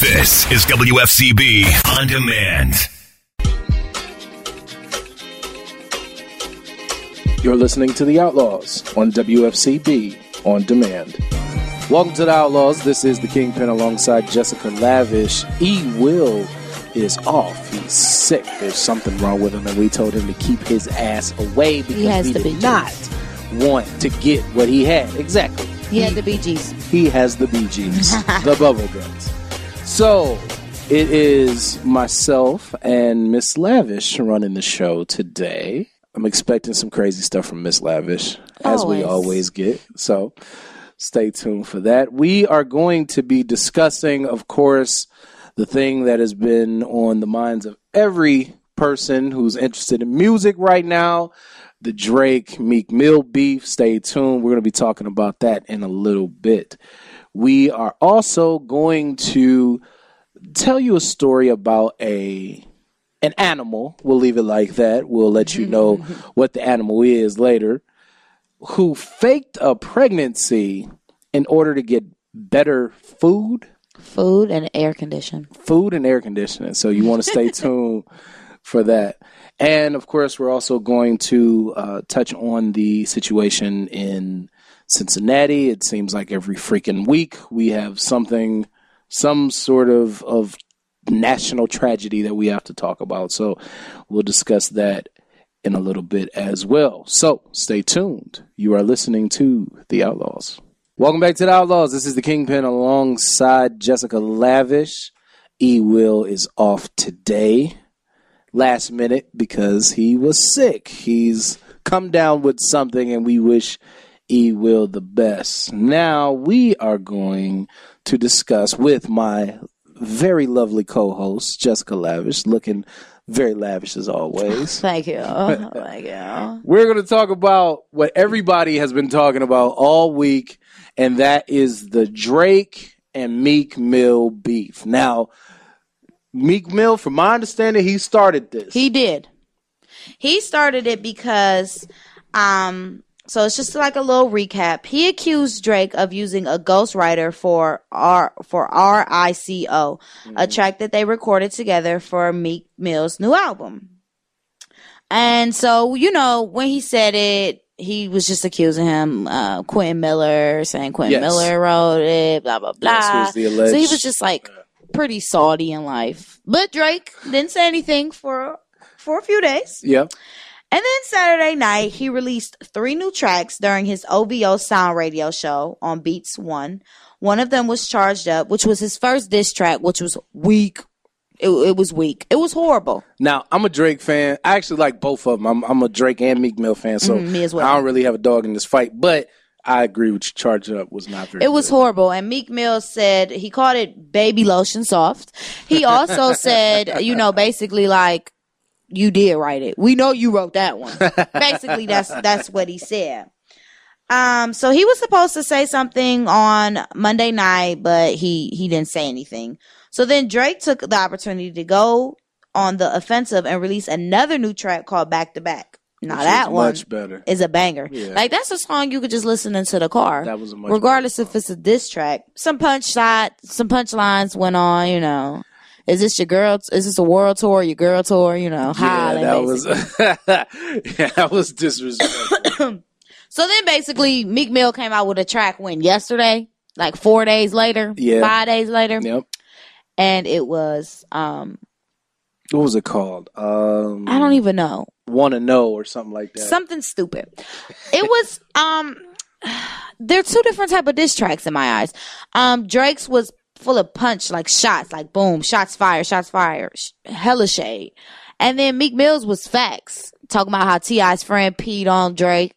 This is WFCB On Demand. You're listening to The Outlaws on WFCB On Demand. Welcome to The Outlaws. This is the Kingpin alongside Jessica Lavish. E. Will is off. He's sick. There's something wrong with him, and we told him to keep his ass away because has we the did Bee not want to get what he had. Exactly. He had the Bee Gees. He has the BGs, the bubble guts. So it is myself and Miss Lavish running the show today. I'm expecting some crazy stuff from Miss Lavish, as we Always. always get. So stay tuned for that. We are going to be discussing, of course, the thing that has been on the minds of every person who's interested in music right now the Drake Meek Mill beef. Stay tuned. We're going to be talking about that in a little bit. We are also going to tell you a story about a an animal. We'll leave it like that. We'll let you know what the animal is later. Who faked a pregnancy in order to get better food, Food and air conditioning. food and air conditioning. So you want to stay tuned for that. And of course, we're also going to uh, touch on the situation in Cincinnati. It seems like every freaking week we have something, some sort of of national tragedy that we have to talk about. So we'll discuss that in a little bit as well. So stay tuned. You are listening to The Outlaws. Welcome back to The Outlaws. This is the Kingpin alongside Jessica Lavish. E Will is off today, last minute, because he was sick. He's come down with something, and we wish E Will the best. Now, we are going to discuss with my very lovely co host, Jessica Lavish, looking very lavish as always. Thank you. Thank you. We're going to talk about what everybody has been talking about all week, and that is the Drake and Meek Mill beef. Now, Meek Mill, from my understanding, he started this. He did. He started it because, um, so it's just like a little recap. He accused Drake of using a ghostwriter for R for R I C O, a track that they recorded together for Meek Mill's new album. And so, you know, when he said it, he was just accusing him, uh, Quentin Miller, saying Quentin Yes. Miller wrote it, blah blah blah. Yes, so he was just like pretty salty in life. But Drake didn't say anything for for a few days. Yep. And then Saturday night, he released three new tracks during his OVO Sound Radio show on Beats One. One of them was Charged Up, which was his first diss track, which was weak. It, it was weak. It was horrible. Now, I'm a Drake fan. I actually like both of them. I'm, I'm a Drake and Meek Mill fan, so Mhm, me as well. I don't really have a dog in this fight, but I agree with you. Charge Up was not very It was good. horrible. And Meek Mill said he called it baby lotion soft. He also said, you know, basically like you did write it. We know you wrote that one. basically that's that's what he said. Um so he was supposed to say something on Monday night, but he he didn't say anything. So then Drake took the opportunity to go on the offensive and release another new track called Back to Back. Now Which that one much better. is a banger. Yeah. Like that's a song you could just listen into the car. That was a much regardless if it's a diss track. Some punch shot, some punchlines went on. You know, is this your girl? Is this a world tour? Your girl tour? You know, Yeah, that was yeah, that was disrespectful. So then basically, Meek Mill came out with a track when yesterday, like four days later, Yeah. five days later, yep. and it was um What was it called? Um, I don't even know want to know or something like that. something stupid. It was um they're two different type of diss tracks in my eyes. Um Drake's was full of punch like shots, like boom, shots fired, shots fired, sh- hella shade. And then Meek Mills was facts, talking about how T.I.'s friend peed on Drake.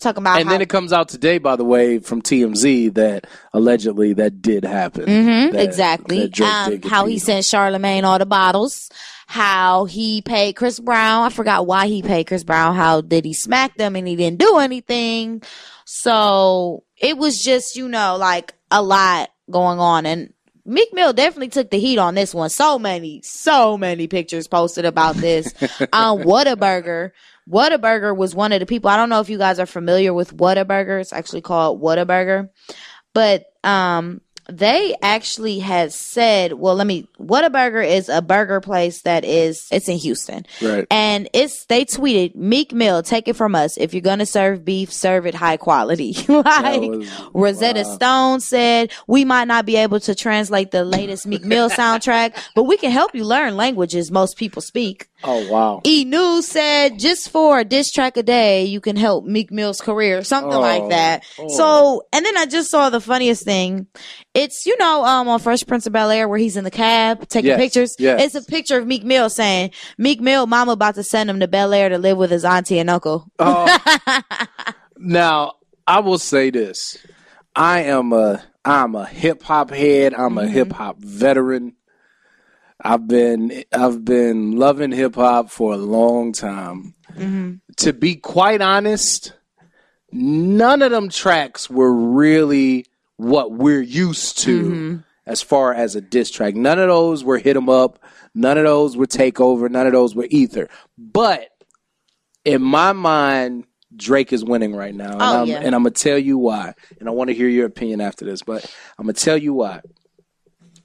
Talking about how and how then it comes out today, by the way, from TMZ that allegedly that did happen. Mhm, That- exactly. that Um, how he sent Charlemagne all the bottles. How he paid Chris Brown. I forgot why he paid Chris Brown. How did he smack them and he didn't do anything? So it was just, you know, like a lot going on. And Meek Mill definitely took the heat on this one. So many, so many pictures posted about this. um, Whataburger. Whataburger was one of the people. I don't know if you guys are familiar with Whataburger. It's actually called Whataburger. But um they actually had said, well, let me, What a Burger is a burger place that is, it's in Houston. Right. And it's, they tweeted, Meek Mill, take it from us. If you're going to serve beef, serve it high quality. like, was- Rosetta wow. Stone said, we might not be able to translate the latest Meek Mill soundtrack, but we can help you learn languages most people speak. Oh wow. E News said just for a diss track a day, you can help Meek Mill's career, something Oh, like that. oh. So, and then I just saw the funniest thing. It's you know, um, on Fresh Prince of Bel Air where he's in the cab taking Yes, pictures. yes. It's a picture of Meek Mill saying, "Meek Mill, Mama about to send him to Bel Air to live with his auntie and uncle." Oh. now I will say this: I am a I'm a hip hop head. I'm a hip hop veteran. I've been I've been loving hip hop for a long time. Mm-hmm. To be quite honest, none of them tracks were really what we're used to mm-hmm. as far as a diss track. None of those were hit 'em up. None of those were takeover. None of those were ether. But in my mind, Drake is winning right now, and, Oh, I'm, yeah. and I'm gonna tell you why. And I want to hear your opinion after this, but I'm gonna tell you why.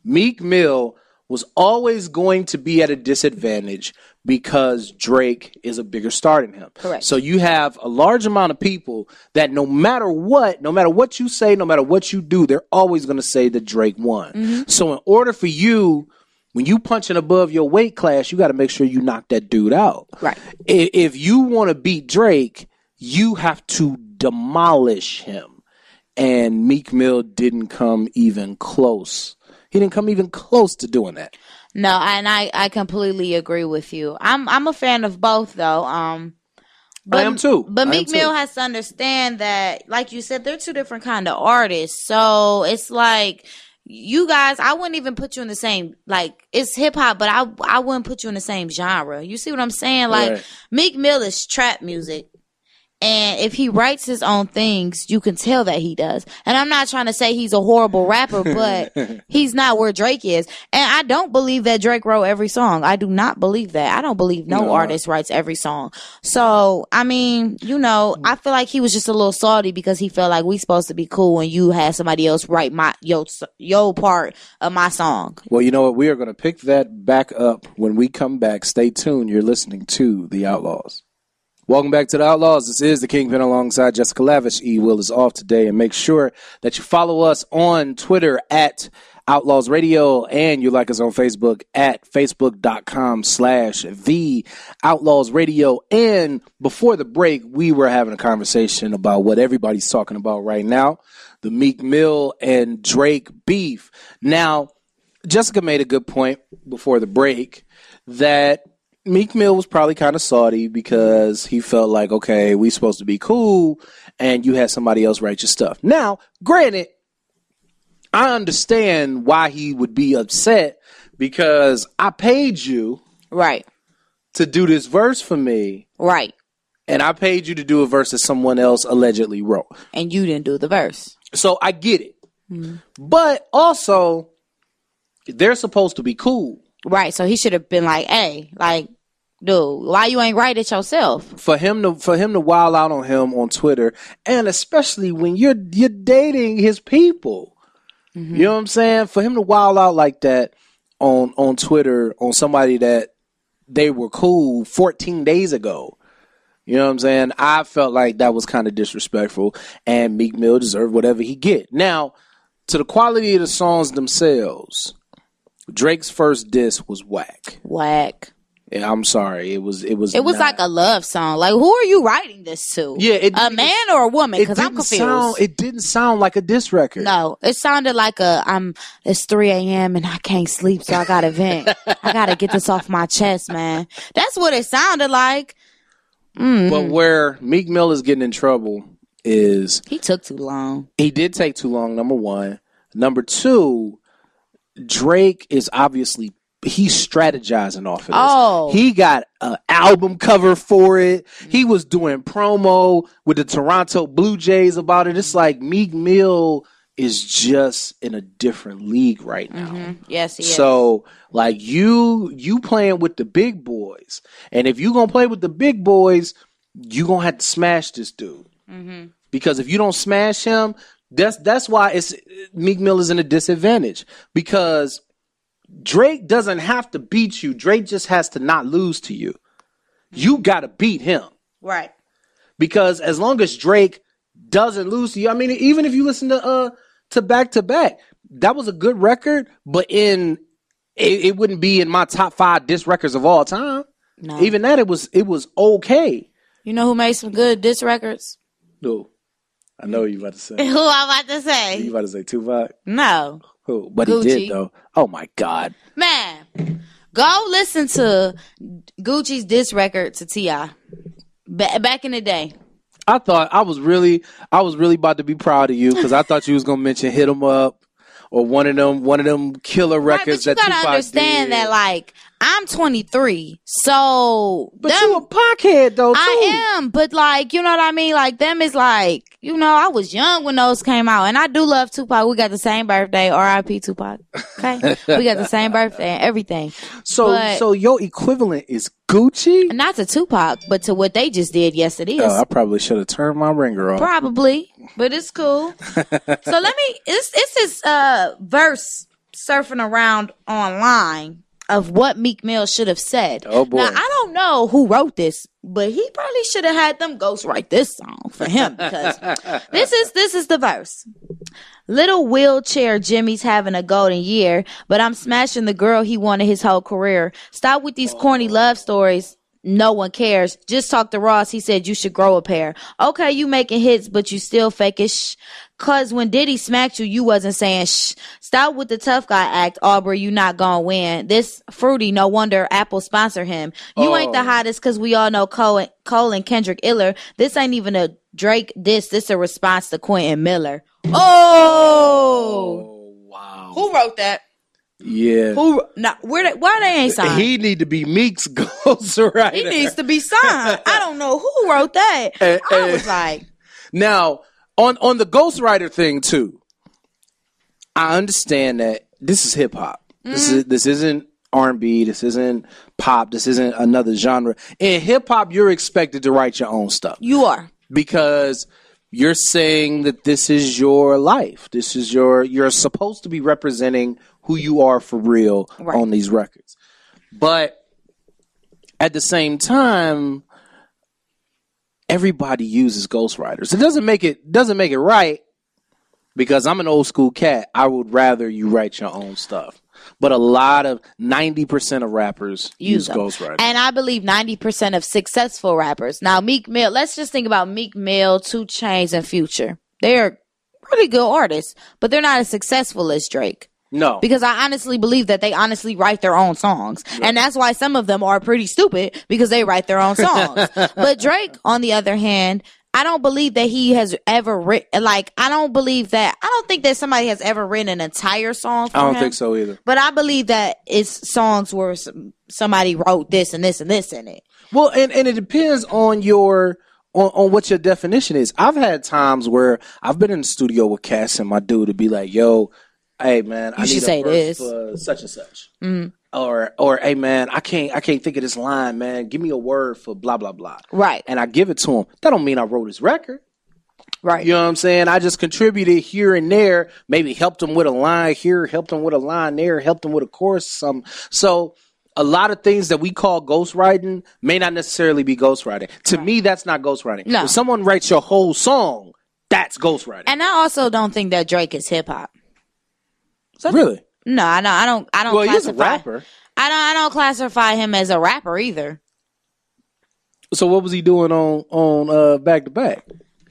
Meek Mill was always going to be at a disadvantage because Drake is a bigger star than him. Correct. So you have a large amount of people that no matter what, no matter what you say, no matter what you do, they're always going to say that Drake won. Mm-hmm. So in order for you, when you punching above your weight class, you got to make sure you knock that dude out. Right. If you want to beat Drake, you have to demolish him. And Meek Mill didn't come even close. He didn't come even close to doing that. No, and I I completely agree with you. I'm I'm a fan of both though. Um but, am too. But Meek. Mill has to understand that, like you said, they're two different kind of artists. So it's like you guys, I wouldn't even put you in the same like it's hip hop, but I I wouldn't put you in the same genre. You see what I'm saying? Like Right. Meek Mill is trap music. And if he writes his own things, you can tell that he does. And I'm not trying to say he's a horrible rapper, but he's not where Drake is. And I don't believe that Drake wrote every song. I do not believe that. I don't believe no, No. artist writes every song. So, I mean, you know, I feel like he was just a little salty because he felt like we supposed to be cool when you had somebody else write my yo yo part of my song. Well, you know what? We are going to pick that back up when we come back. Stay tuned. You're listening to The Outlaws. Welcome back to The Outlaws. This is the Kingpin alongside Jessica Lavish. E Will is off today. And make sure that you follow us on Twitter at Outlaws Radio and you like us on Facebook at facebook.com slash The Outlaws Radio. And before the break, we were having a conversation about what everybody's talking about right now the Meek Mill and Drake beef. Now, Jessica made a good point before the break that Meek Mill was probably kind of salty because he felt like, okay, we supposed to be cool, and you had somebody else write your stuff. Now, granted, I understand why he would be upset because I paid you Right. to do this verse for me, Right. and I paid you to do a verse that someone else allegedly wrote. And you didn't do the verse. So I get it. Hmm. But also, they're supposed to be cool. Right. So he should have been like, hey, like, dude, why you ain't write it yourself? for him to for him to wild out on him on Twitter, and especially when you're you're dating his people. Mm-hmm. You know what I'm saying? For him to wild out like that on on Twitter on somebody that they were cool 14 days ago. You know what I'm saying? I felt like that was kind of disrespectful, and Meek Mill deserved whatever he get. Now, to the quality of the songs themselves, Drake's first diss was whack. Whack. Yeah, I'm sorry. It was it was It was not- like a love song. Like, who are you writing this to? Yeah, it a man or a woman? it Because I'm didn't confused. sound it didn't sound like a diss record. no, it sounded like a I'm. It's 3 a.m. and I can't sleep, so I gotta vent. I gotta get this off my chest, man. That's what it sounded like. Mm. But where Meek Mill is getting in trouble is He took too long. he did take too long. Number one, number two, Drake is obviously he's strategizing off of this. Oh. He got an album cover for it. He was doing promo with the Toronto Blue Jays about it. It's like Meek Mill is just in a different league right now. Yes, he is. So like you you playing with the big boys, and if you gonna play with the big boys, you gonna have to smash this dude. Mm-hmm. Because if you don't smash him, That's that's why it's Meek Mill is in a disadvantage because Drake doesn't have to beat you. Drake just has to not lose to you. You got to beat him Right. because as long as Drake doesn't lose to you, I mean, even if you listen to uh to back to back, that was a good record, but in it, it wouldn't be in my top five disc records of all time. No. Even that, it was it was okay. You know who made some good disc records? No, I know you about to say. Who I'm about to say? You about to say Tupac? No. Who? But Gucci. he did though. Oh my god. Man, go listen to Gucci's diss record to Ti. Ba- back in the day, I thought I was really, I was really about to be proud of you because I thought you was gonna mention hit "Hit 'Em Up" or one of them, one of them killer records right? records But you that gotta Tupac understand did. that, like, I'm 23, so But them- you a pockhead though too. I am, but like, you know what I mean? Like, them is like, you know, I was young when those came out, and I do love Tupac. We got the same birthday, R.I.P. Tupac. Okay, we got the same birthday and everything. So, but- so your equivalent is Gucci. Not to Tupac, but to what they just did. Yes, it is. Oh, I probably should have turned my ringer off. Probably, but it's cool. so let me. It's it's this uh verse surfing around online of what Meek Mill should have said. Oh, boy. Now I don't know who wrote this, but he probably should have had them ghost write this song for him because this is this is the verse. Little wheelchair Jimmy's having a golden year, but I'm smashing the girl he wanted his whole career. Stop with these corny oh. love stories. No one cares. Just talk to Ross. He said you should grow a pair. Okay, you making hits, but you still faking shh. Cause when Diddy smacked you, you wasn't saying shh. Stop with the tough guy act, Aubrey. You not gonna win. This fruity, no wonder Apple sponsor him. You ain't the Oh. hottest cause we all know Cole, Cole and Kendrick Iller. This ain't even a Drake diss. This a response to Quentin Miller. Oh, Oh wow. who wrote that? Yeah. Who? Now, where? They, why they ain't signed? He need to be Meek's ghostwriter. He needs to be signed. I don't know who wrote that. Eh, I was like, Now, on on the ghostwriter thing too, I understand that this is hip hop. This Mm-hmm. is this isn't R and B. This isn't pop. This isn't another genre. In hip hop, you're expected to write your own stuff you are. because you're saying that this is your life. This is your you're supposed to be representing who you are for real Right. on these records. But at the same time, everybody uses ghostwriters. It doesn't make it doesn't make it right because I'm an old school cat. I would rather you write your own stuff. But a lot of ninety percent of rappers use, them. ghostwriters. And I believe 90% of successful rappers. Now, Meek Mill, let's just think about Meek Mill, 2 Chainz, and Future. They're really good artists, but they're not as successful as Drake. No, Because I honestly believe that they honestly write their own songs. And that's why some of them are pretty stupid because they write their own songs. but Drake, on the other hand, I don't believe that he has ever written, like, I don't believe that, I don't think that somebody has ever written an entire song for I don't him. think so either. But I believe that it's songs where some, somebody wrote this and this and this in it. Well, and, and it depends on your on, on what your definition is. I've had times where I've been in the studio with Cass and my dude to be like, "Yo, hey man, I should need a say this. for such and such," mm. or or hey man, I can't I can't think of this line, man. Give me a word for blah blah blah, Right. and I give it to him. That don't mean I wrote his record. Right. You know what I'm saying? I just contributed here and there, maybe helped him with a line here, helped him with a line there, helped him with a chorus. Some so a lot of things that we call ghostwriting may not necessarily be ghostwriting. To me, that's not ghostwriting. No. If someone writes your whole song, that's ghostwriting. And I also don't think that Drake is hip hop. Really? No, I don't. I don't. I don't. Well, he's a rapper. I don't. I don't classify him as a rapper either. So what was he doing on on uh back to back?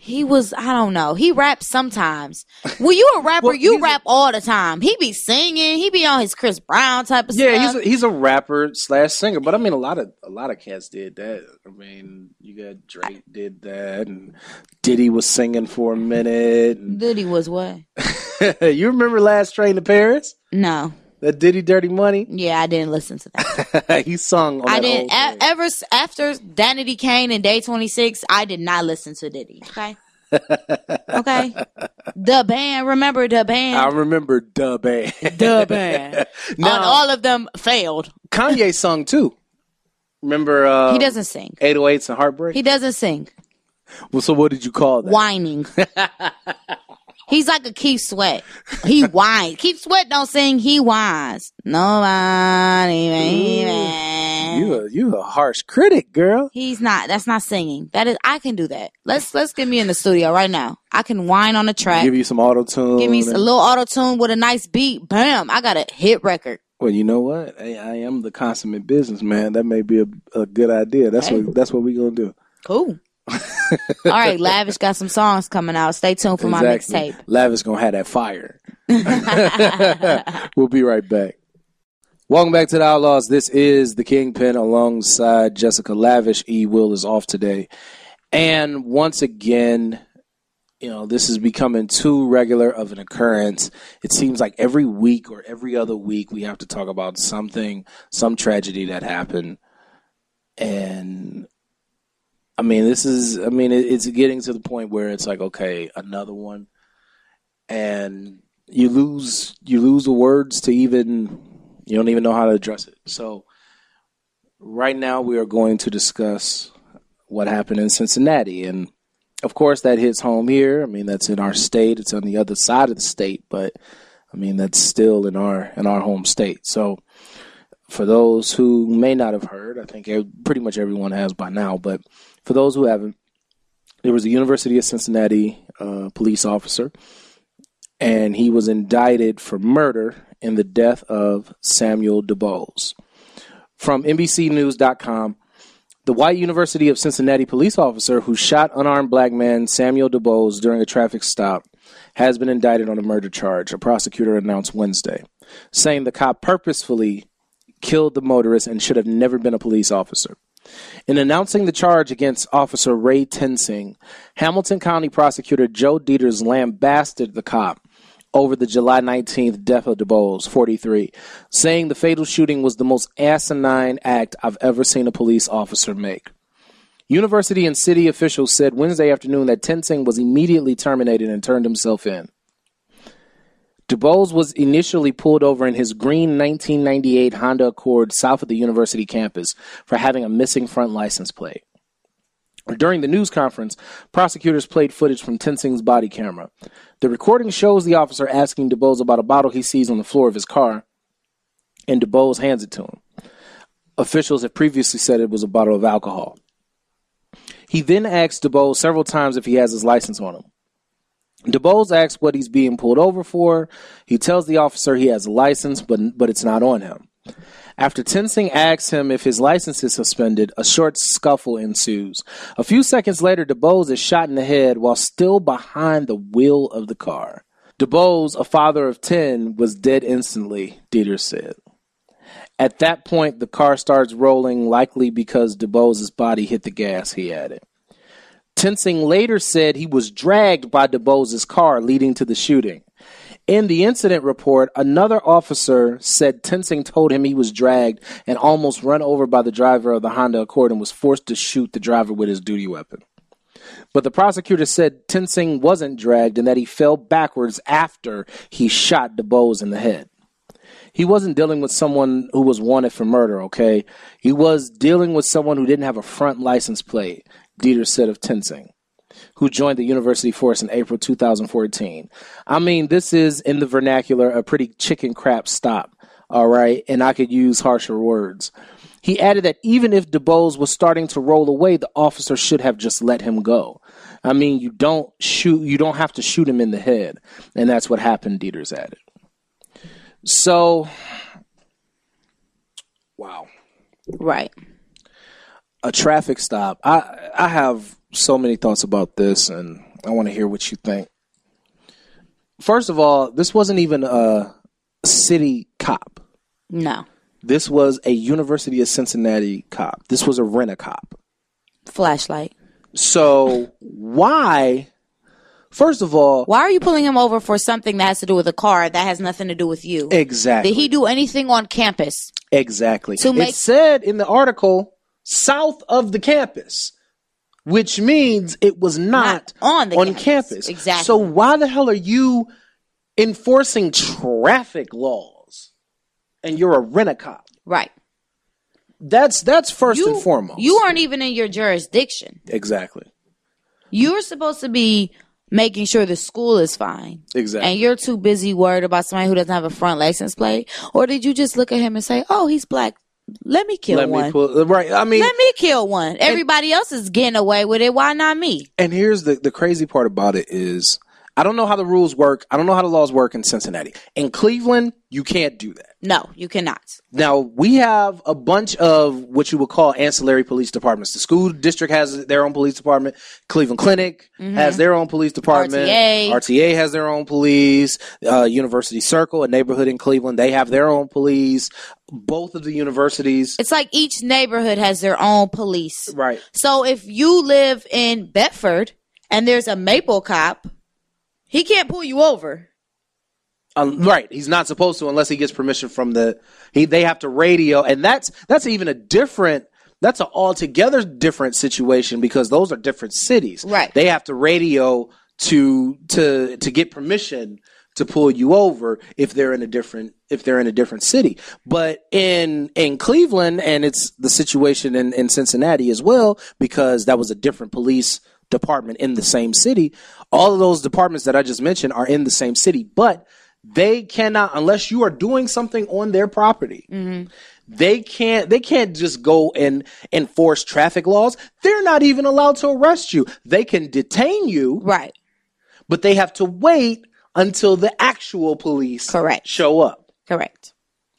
He was. I don't know. He raps sometimes. Well, you a rapper. Well, you he's a- rap all the time. He be singing. He be on his Chris Brown type of stuff. Yeah, he's a, he's a rapper slash singer, but I mean a lot of a lot of cats did that. I mean, you got Drake did that, and Diddy was singing for a minute. And Diddy was what? you remember Last Train to Paris? No. That Diddy Dirty Money? Yeah, I didn't listen to that. he sung on I didn't. whole A- thing. ever after Danity Kane and Day Twenty Six, I did not listen to Diddy. Okay. okay. The band. Remember the band? I remember Da Band. the band. Now, And all of them failed. Kanye sung too. Remember uh, He doesn't sing. 808s and Heartbreak? He doesn't sing. well, so what did you call that? Whining. He's like a Keith Sweat. He whines. Keith Sweat don't sing. He whines. Nobody, baby. You a you a harsh critic, girl. He's not. That's not singing. That is. I can do that. Let's let's get me in the studio right now. I can whine on a track. Give you some auto tune. Give me a little auto tune with a nice beat. Bam! I got a hit record. Well, you know what? I, I am the consummate businessman. That may be a, a good idea. That's Hey. what that's what we gonna do. Cool. All right, Lavish got some songs coming out. Stay tuned for my mixtape. Lavish gonna have that fire. we'll be right back. Welcome back to the Outlaws. This is the Kingpin alongside Jessica Lavish. E Will is off today. And once again, you know, this is becoming too regular of an occurrence. It seems like every week or every other week we have to talk about something, some tragedy that happened. And I mean, this is, I mean, it, it's getting to the point where it's like, okay, another one. And you lose, you lose the words to even, you don't even know how to address it. So, right now we are going to discuss what happened in Cincinnati. And of course, that hits home here. I mean, that's in our state. It's on the other side of the state, but I mean, that's still in our in our home state. So, for those who may not have heard, I think pretty much everyone has by now. But for those who haven't, there was a University of Cincinnati uh, police officer, and he was indicted for murder in the death of Samuel DuBose. From NBCNews.com, the white University of Cincinnati police officer who shot unarmed black man Samuel DuBose during a traffic stop has been indicted on a murder charge, a prosecutor announced Wednesday, saying the cop purposefully killed the motorist and should have never been a police officer. In announcing the charge against Officer Ray Tensing, Hamilton County prosecutor Joe Deters lambasted the cop over the July 19th death of DuBose, 43, saying the fatal shooting was the most asinine act I've ever seen a police officer make. University and city officials said Wednesday afternoon that Tensing was immediately terminated and turned himself in. DuBose was initially pulled over in his green 1998 Honda Accord south of the university campus for having a missing front license plate. During the news conference, prosecutors played footage from Tensing's body camera. The recording shows the officer asking DuBose about a bottle he sees on the floor of his car, and DuBose hands it to him. Officials have previously said it was a bottle of alcohol. He then asks DuBose several times if he has his license on him. DuBose asks what he's being pulled over for. He tells the officer he has a license, but but it's not on him. After Tensing asks him if his license is suspended, a short scuffle ensues. A few seconds later, DuBose is shot in the head while still behind the wheel of the car. DuBose, a father of 10, was dead instantly, Dieter said. At that point, the car starts rolling, likely because DuBose's body hit the gas, he added. Tensing later said he was dragged by DuBose's car leading to the shooting. In the incident report, another officer said Tensing told him he was dragged and almost run over by the driver of the Honda Accord and was forced to shoot the driver with his duty weapon. But the prosecutor said Tensing wasn't dragged and that he fell backwards after he shot DuBose in the head. He wasn't dealing with someone who was wanted for murder, okay? He was dealing with someone who didn't have a front license plate, Dieter said of Tensing who joined the university force in April 2014. I mean, this is in the vernacular a pretty chicken crap stop, all right? And I could use harsher words. He added that even if DuBose was starting to roll away, the officer should have just let him go. I mean, you don't shoot, you don't have to shoot him in the head. And that's what happened, Deters added. So, wow Right. A traffic stop. I I have so many thoughts about this, and I want to hear what you think. First of all, this wasn't even a city cop. No. This was a University of Cincinnati cop. This was a rent a cop. Flashlight. So why? First of all, Why are you pulling him over for something that has to do with a car that has nothing to do with you? exactly. Did he do anything on campus? Exactly. To make- it said in the article south of the campus, which means it was not, Not on the on campus. campus. Exactly. So why the hell are you enforcing traffic laws and you're a rent a cop? Right. That's that's first You, and foremost. you aren't even in your jurisdiction. exactly. You're supposed to be making sure the school is fine. Exactly. And you're too busy worried about somebody who doesn't have a front license plate? Or did you just look at him and say, oh, he's black? Let me kill Let one. me pull uh, right. I mean, Let me kill one. Everybody else is getting away with it. Why not me? and here's the the crazy part about it is I don't know how the rules work. I don't know how the laws work in Cincinnati. In Cleveland, you can't do that. No, you cannot. Now we have a bunch of what you would call ancillary police departments. The school district has their own police department. Cleveland Clinic has their own police department. RTA. RTA has their own police. Uh, University Circle, a neighborhood in Cleveland, they have their own police. Both of the universities, It's like each neighborhood has their own police. right? So if you live in Bedford and there's a Maple cop, he can't pull you over. Um, right, he's not supposed to unless he gets permission from the. He they have to radio, and that's that's even a different. That's an altogether different situation because those are different cities. Right. They have to radio to to to get permission to pull you over if they're in a different if they're in a different city. But in in Cleveland and it's the situation in, in Cincinnati as well, because that was a different police department in the same city. All of those departments that I just mentioned are in the same city, but they cannot unless you are doing something on their property. Mm-hmm. They can't they can't just go and enforce traffic laws. They're not even allowed to arrest you. They can detain you, Right. but they have to wait until the actual police Correct. show up. Correct.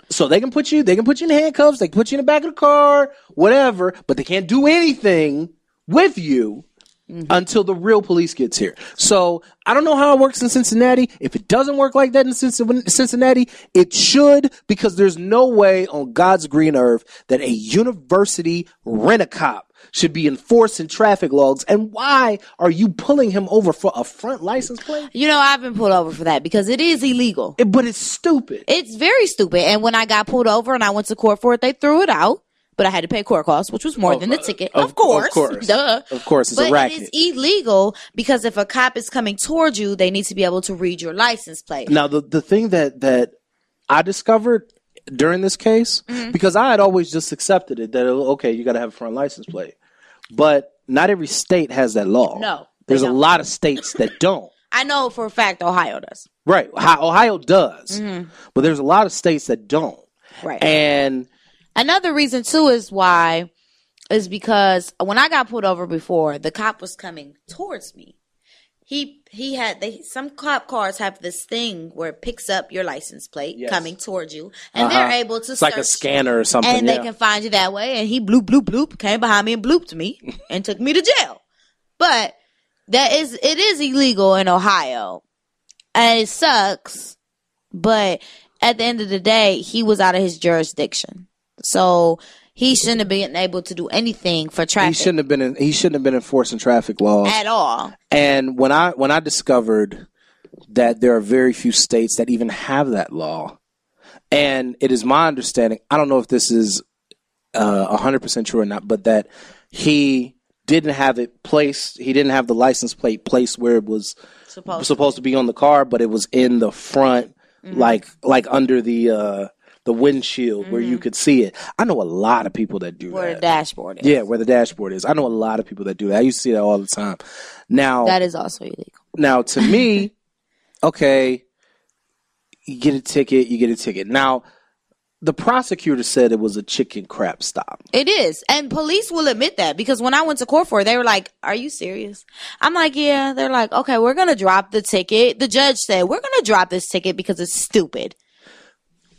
So they can put you they can put you in handcuffs, they can put you in the back of the car, whatever, but they can't do anything with you Mm-hmm. until the real police gets here. So I don't know how it works in Cincinnati. If it doesn't work like that in Cincinnati, it should because there's no way on God's green earth that a university rent a cop should be enforcing traffic laws. And why are you pulling him over for a front license plate? You know, I've been pulled over for that because it is illegal. It- but it's stupid. It's very stupid. And when I got pulled over and I went to court for it, they threw it out. But I had to pay court costs, which was more than the ticket. of- Of, course. of course. Duh. Of course, it's a but racket. it is illegal because if a cop is coming towards you, they need to be able to read your license plate. Now the the thing that that I discovered during this case Mm-hmm. because I had always just accepted it that okay you got to have a front license plate, but not every state has that law. No, there's a lot of states that don't. I know for a fact Ohio does. Right, Ohio, does, but there's a lot of states that don't. Mm-hmm. Right. And Another reason too is why is because when I got pulled over before, the cop was coming towards me. He he had they some cop cars have this thing where it picks up your license plate Yes. coming towards you, and Uh-huh. they're able to it's like a scanner or something. and yeah. they can find you that way. And he bloop bloop bloop came behind me and blooped me and took me to jail. But that is it is illegal in Ohio, and it sucks. But at the end of the day, he was out of his jurisdiction, so he shouldn't have been able to do anything for traffic. he shouldn't have been. In, he shouldn't have been enforcing traffic laws. at all. And when I when I discovered that there are very few states that even have that law, and it is my understanding, I don't know if this is uh, hundred percent true or not, but that he didn't have it placed. He didn't have the license plate placed where it was Supposed supposed to be on the car, but it was in the front, like like under the uh, the windshield where you mm-hmm. could see it. I know a lot of people that do where that. the dashboard is. Yeah, where the dashboard is. I know a lot of people that do that. I used to see that all the time. Now, that is also illegal. now to me, okay, you get a ticket, you get a ticket. Now, the prosecutor said it was a chicken crap stop. It is. And police will admit that because when I went to court for it, they were like, Are you serious? I'm like, Yeah. They're like, Okay, we're going to drop the ticket. The judge said, We're going to drop this ticket because it's stupid.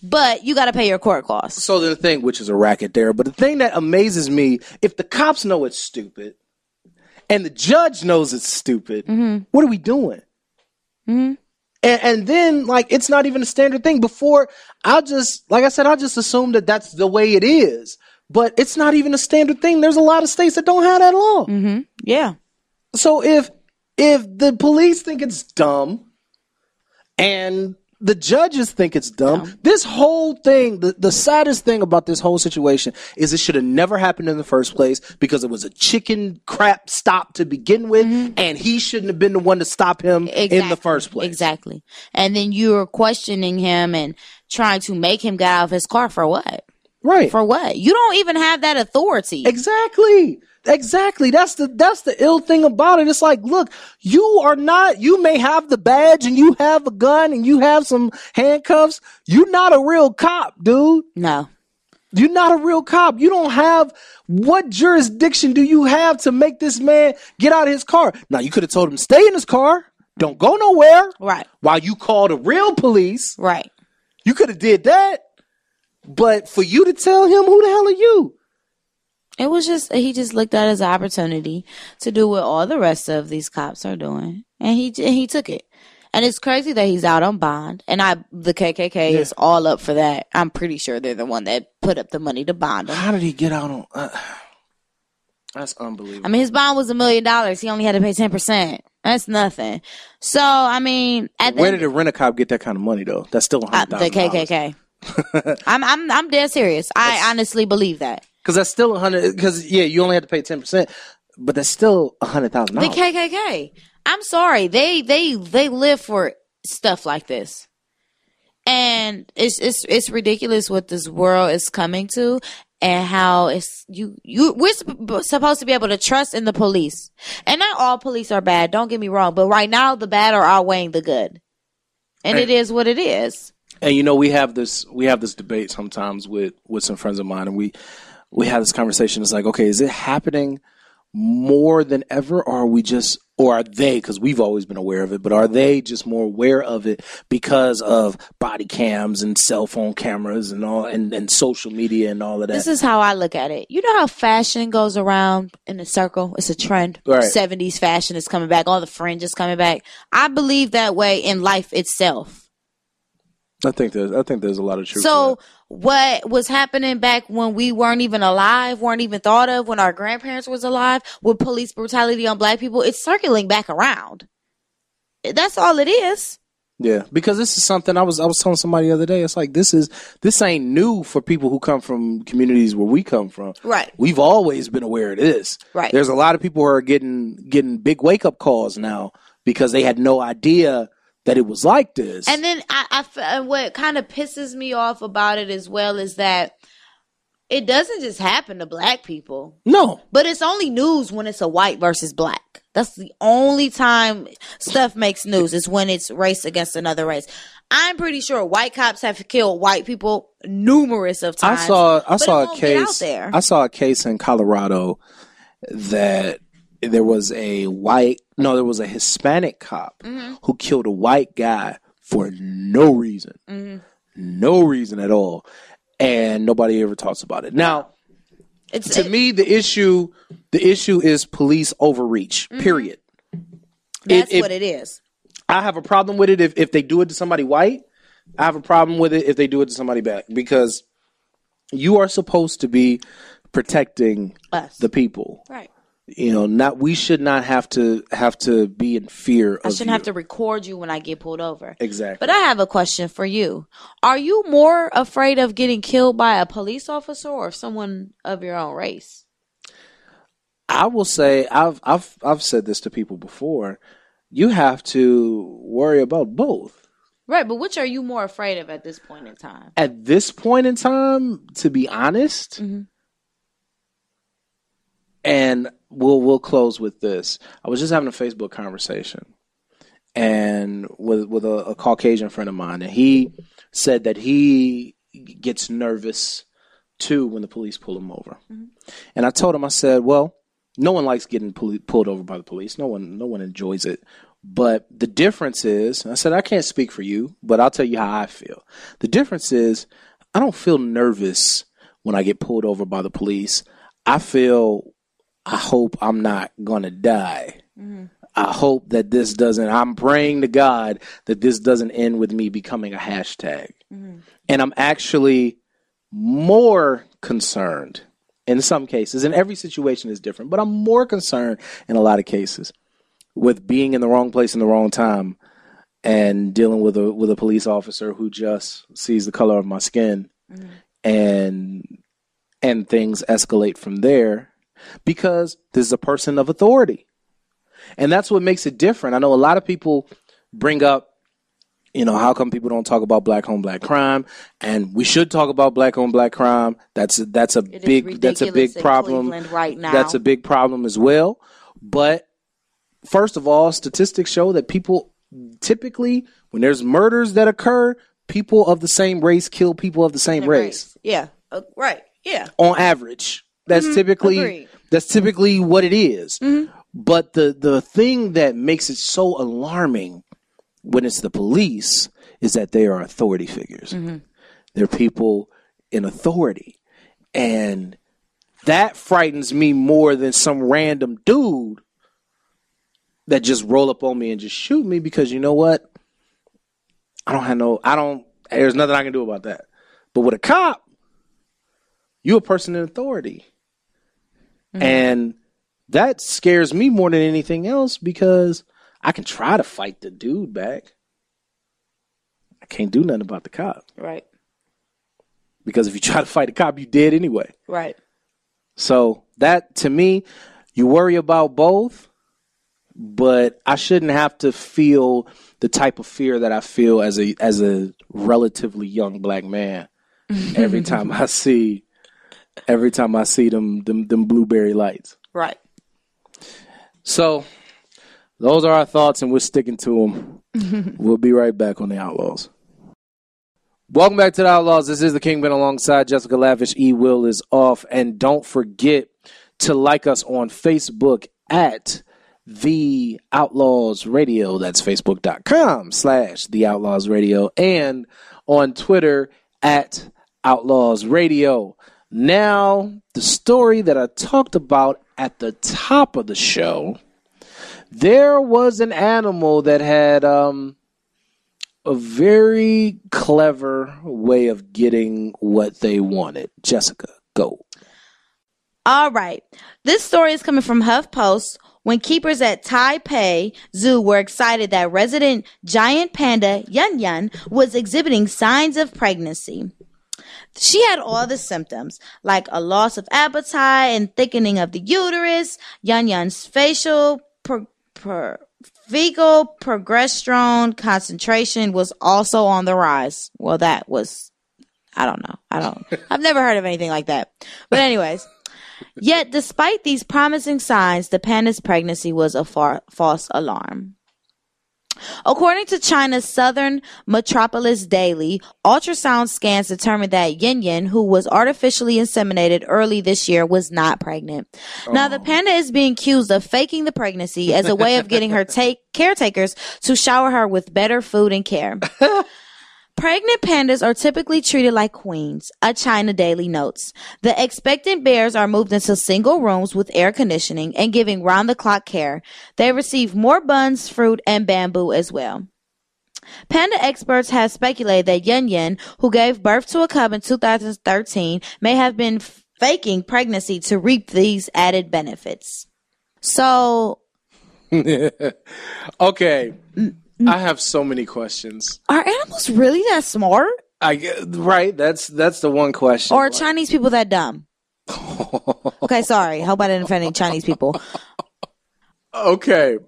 But you got to pay your court costs. So the thing, which is a racket there, but the thing that amazes me, if the cops know it's stupid and the judge knows it's stupid, mm-hmm. what are we doing? Mm-hmm. And, and then, like, it's not even a standard thing. Before, I just, like I said, I just assumed that that's the way it is. But it's not even a standard thing. There's a lot of states that don't have that law. Mm-hmm. Yeah. So if if the police think it's dumb and the judges think it's dumb, this whole thing, the, the saddest thing about this whole situation is it should have never happened in the first place because it was a chicken crap stop to begin with, mm-hmm. and he shouldn't have been the one to stop him in the first place. Exactly. And then you're questioning him and trying to make him get out of his car for what? Right. For what? You don't even have that authority. Exactly. Exactly. That's the that's the ill thing about it. It's like, look, you are not. You may have the badge and you have a gun and you have some handcuffs. You're not a real cop, dude. No. You're not a real cop. You don't have what jurisdiction do you have to make this man get out of his car? Now you could have told him stay in his car, don't go nowhere. Right. While you call the real police, Right. you could have did that. But for you to tell him who the hell are you? It was just he just looked at it as an opportunity to do what all the rest of these cops are doing, and he and he took it. And it's crazy that he's out on bond, and I the KKK is all up for that. I'm pretty sure they're the one that put up the money to bond him. How did he get out on? Uh, that's unbelievable. I mean, his bond was a million dollars. He only had to pay ten percent. That's nothing. So I mean, at the Where did a rent a cop get that kind of money though? That's still a uh, hundred the KKK. I'm I'm I'm dead serious. I honestly believe that Because that's still a hundred. Because yeah, you only have to pay ten percent, but that's still a hundred thousand the. KKK. I'm sorry. They they they live for stuff like this. And it's it's it's ridiculous what this world is coming to and how it's you you we're sup- supposed to be able to trust in the police. And not all police are bad, don't get me wrong, but right now the bad are outweighing the good. And it is what it is. And you know, we have this we have this debate sometimes with with some friends of mine, and we we have this conversation. It's like, okay, is it happening more than ever, or are we just, or are they? Because we've always been aware of it, but are they just more aware of it because of body cams and cell phone cameras and all, and and social media and all of that? This is how I look at it. You know how fashion goes around in a circle? It's a trend. Right. 70s fashion is coming back. All the fringe is coming back. I believe that way in life itself. I think there's I think there's a lot of truth. to So what was happening back when we weren't even alive, weren't even thought of when our grandparents was alive with police brutality on black people, it's circling back around. That's all it is. Yeah, because this is something I was I was telling somebody the other day. It's like this is this ain't new for people who come from communities where we come from. Right. We've always been aware of this. Right. There's a lot of people who are getting getting big wake up calls now because they had no idea that it was like this. And then I, and what kind of pisses me off about it as well is that it doesn't just happen to black people, no, but it's only news when it's a white versus black. That's the only time stuff makes news is when it's race against another race. I'm pretty sure white cops have killed white people numerous of times. I saw I saw a won't get out case. there. I saw a case in Colorado that there was a white no, there was a Hispanic cop Mm-hmm. who killed a white guy for no reason, Mm-hmm. no reason at all, and nobody ever talks about it. Now, It's to it- me, the issue the issue is police overreach. Period. that's it- what it is. I have a problem with it if, if they do it to somebody white. I have a problem with it if they do it to somebody black because you are supposed to be protecting Us. the people. Right. You know, not we should not have to have to be in fear I shouldn't you. have to record you when I get pulled over. exactly. But I have a question for you. Are you more afraid of getting killed by a police officer or someone of your own race? I will say I've I've I've said this to people before. You have to worry about both. Right, but which are you more afraid of at this point in time? At this point in time, to be honest, Mhm. and we'll we'll close with this. I was just having a Facebook conversation, and with with a, a Caucasian friend of mine, and he said that he gets nervous too when the police pull him over. Mm-hmm. And I told him, I said, well, no one likes getting poli- pulled over by the police. No one, no one enjoys it. But the difference is, I said, I can't speak for you, but I'll tell you how I feel. The difference is, I don't feel nervous when I get pulled over by the police. I feel, I hope I'm not going to die. Mm-hmm. I hope that this doesn't, I'm praying to God that this doesn't end with me becoming a hashtag. Mm-hmm. And I'm actually more concerned in some cases, and every situation is different, but I'm more concerned in a lot of cases with being in the wrong place in the wrong time and dealing with a with a police officer who just sees the color of my skin mm-hmm. and and things escalate from there because this is a person of authority. And that's what makes it different. I know a lot of people bring up you know, how come people don't talk about black on black crime? And we should talk about black on black crime. That's that's a It big that's a big problem. Right now. That's a big problem as well. But first of all, statistics show that people typically when there's murders that occur, people of the same race kill people of the same race Yeah. Uh, right. Yeah. on average. That's mm-hmm. typically Agreed. that's typically what it is. Mm-hmm. But the the thing that makes it so alarming when it's the police is that they are authority figures. Mm-hmm. They're people in authority. And that frightens me more than some random dude that just roll up on me and just shoot me because you know what? I don't have no I don't there's nothing I can do about that. But with a cop, you're a person in authority. Mm-hmm. And that scares me more than anything else because I can try to fight the dude back. I can't do nothing about the cop. Right. Because if you try to fight the cop, you dead anyway. Right. So that to me, you worry about both, but I shouldn't have to feel the type of fear that I feel as a as a relatively young black man every time I see every time I see them them them blueberry lights. Right. So those are our thoughts, and we're sticking to them. we'll be right back on the Outlaws. Welcome back to the Outlaws. This is the Kingpin alongside Jessica Lavish. E Will is off, and don't forget to like us on Facebook at the Outlaws Radio. That's facebook.com slash the Outlaws Radio, and on Twitter at Outlaws Radio. Now, the story that I talked about at the top of the show, there was an animal that had um, a very clever way of getting what they wanted. Jessica, go. All right. This story is coming from HuffPost. When keepers at Taipei Zoo were excited that resident giant panda Yun Yun was exhibiting signs of pregnancy. She had all the symptoms, like a loss of appetite and thickening of the uterus. Yun Yun's facial pro- pro- fecal progesterone concentration was also on the rise. Well, that was, I don't know. I don't, I've never heard of anything like that. But anyways. Yet, despite these promising signs, the panda's pregnancy was a far- false alarm. According to China's Southern Metropolis Daily, ultrasound scans determined that Yin Yin, who was artificially inseminated early this year, was not pregnant. Now, the oh. panda is being accused of faking the pregnancy as a way of getting her take caretakers to shower her with better food and care. Pregnant pandas are typically treated like queens, a China Daily notes. The expectant bears are moved into single rooms with air conditioning and giving round the clock care. They receive more buns, fruit, and bamboo as well. Panda experts have speculated that Yun Yun, who gave birth to a cub in 2013, may have been faking pregnancy to reap these added benefits. So, Okay. Mm. I have so many questions. are animals really that smart? I right. That's that's the one question. Or are Chinese people that dumb? okay, sorry. Hope I didn't offend any Chinese people. Okay.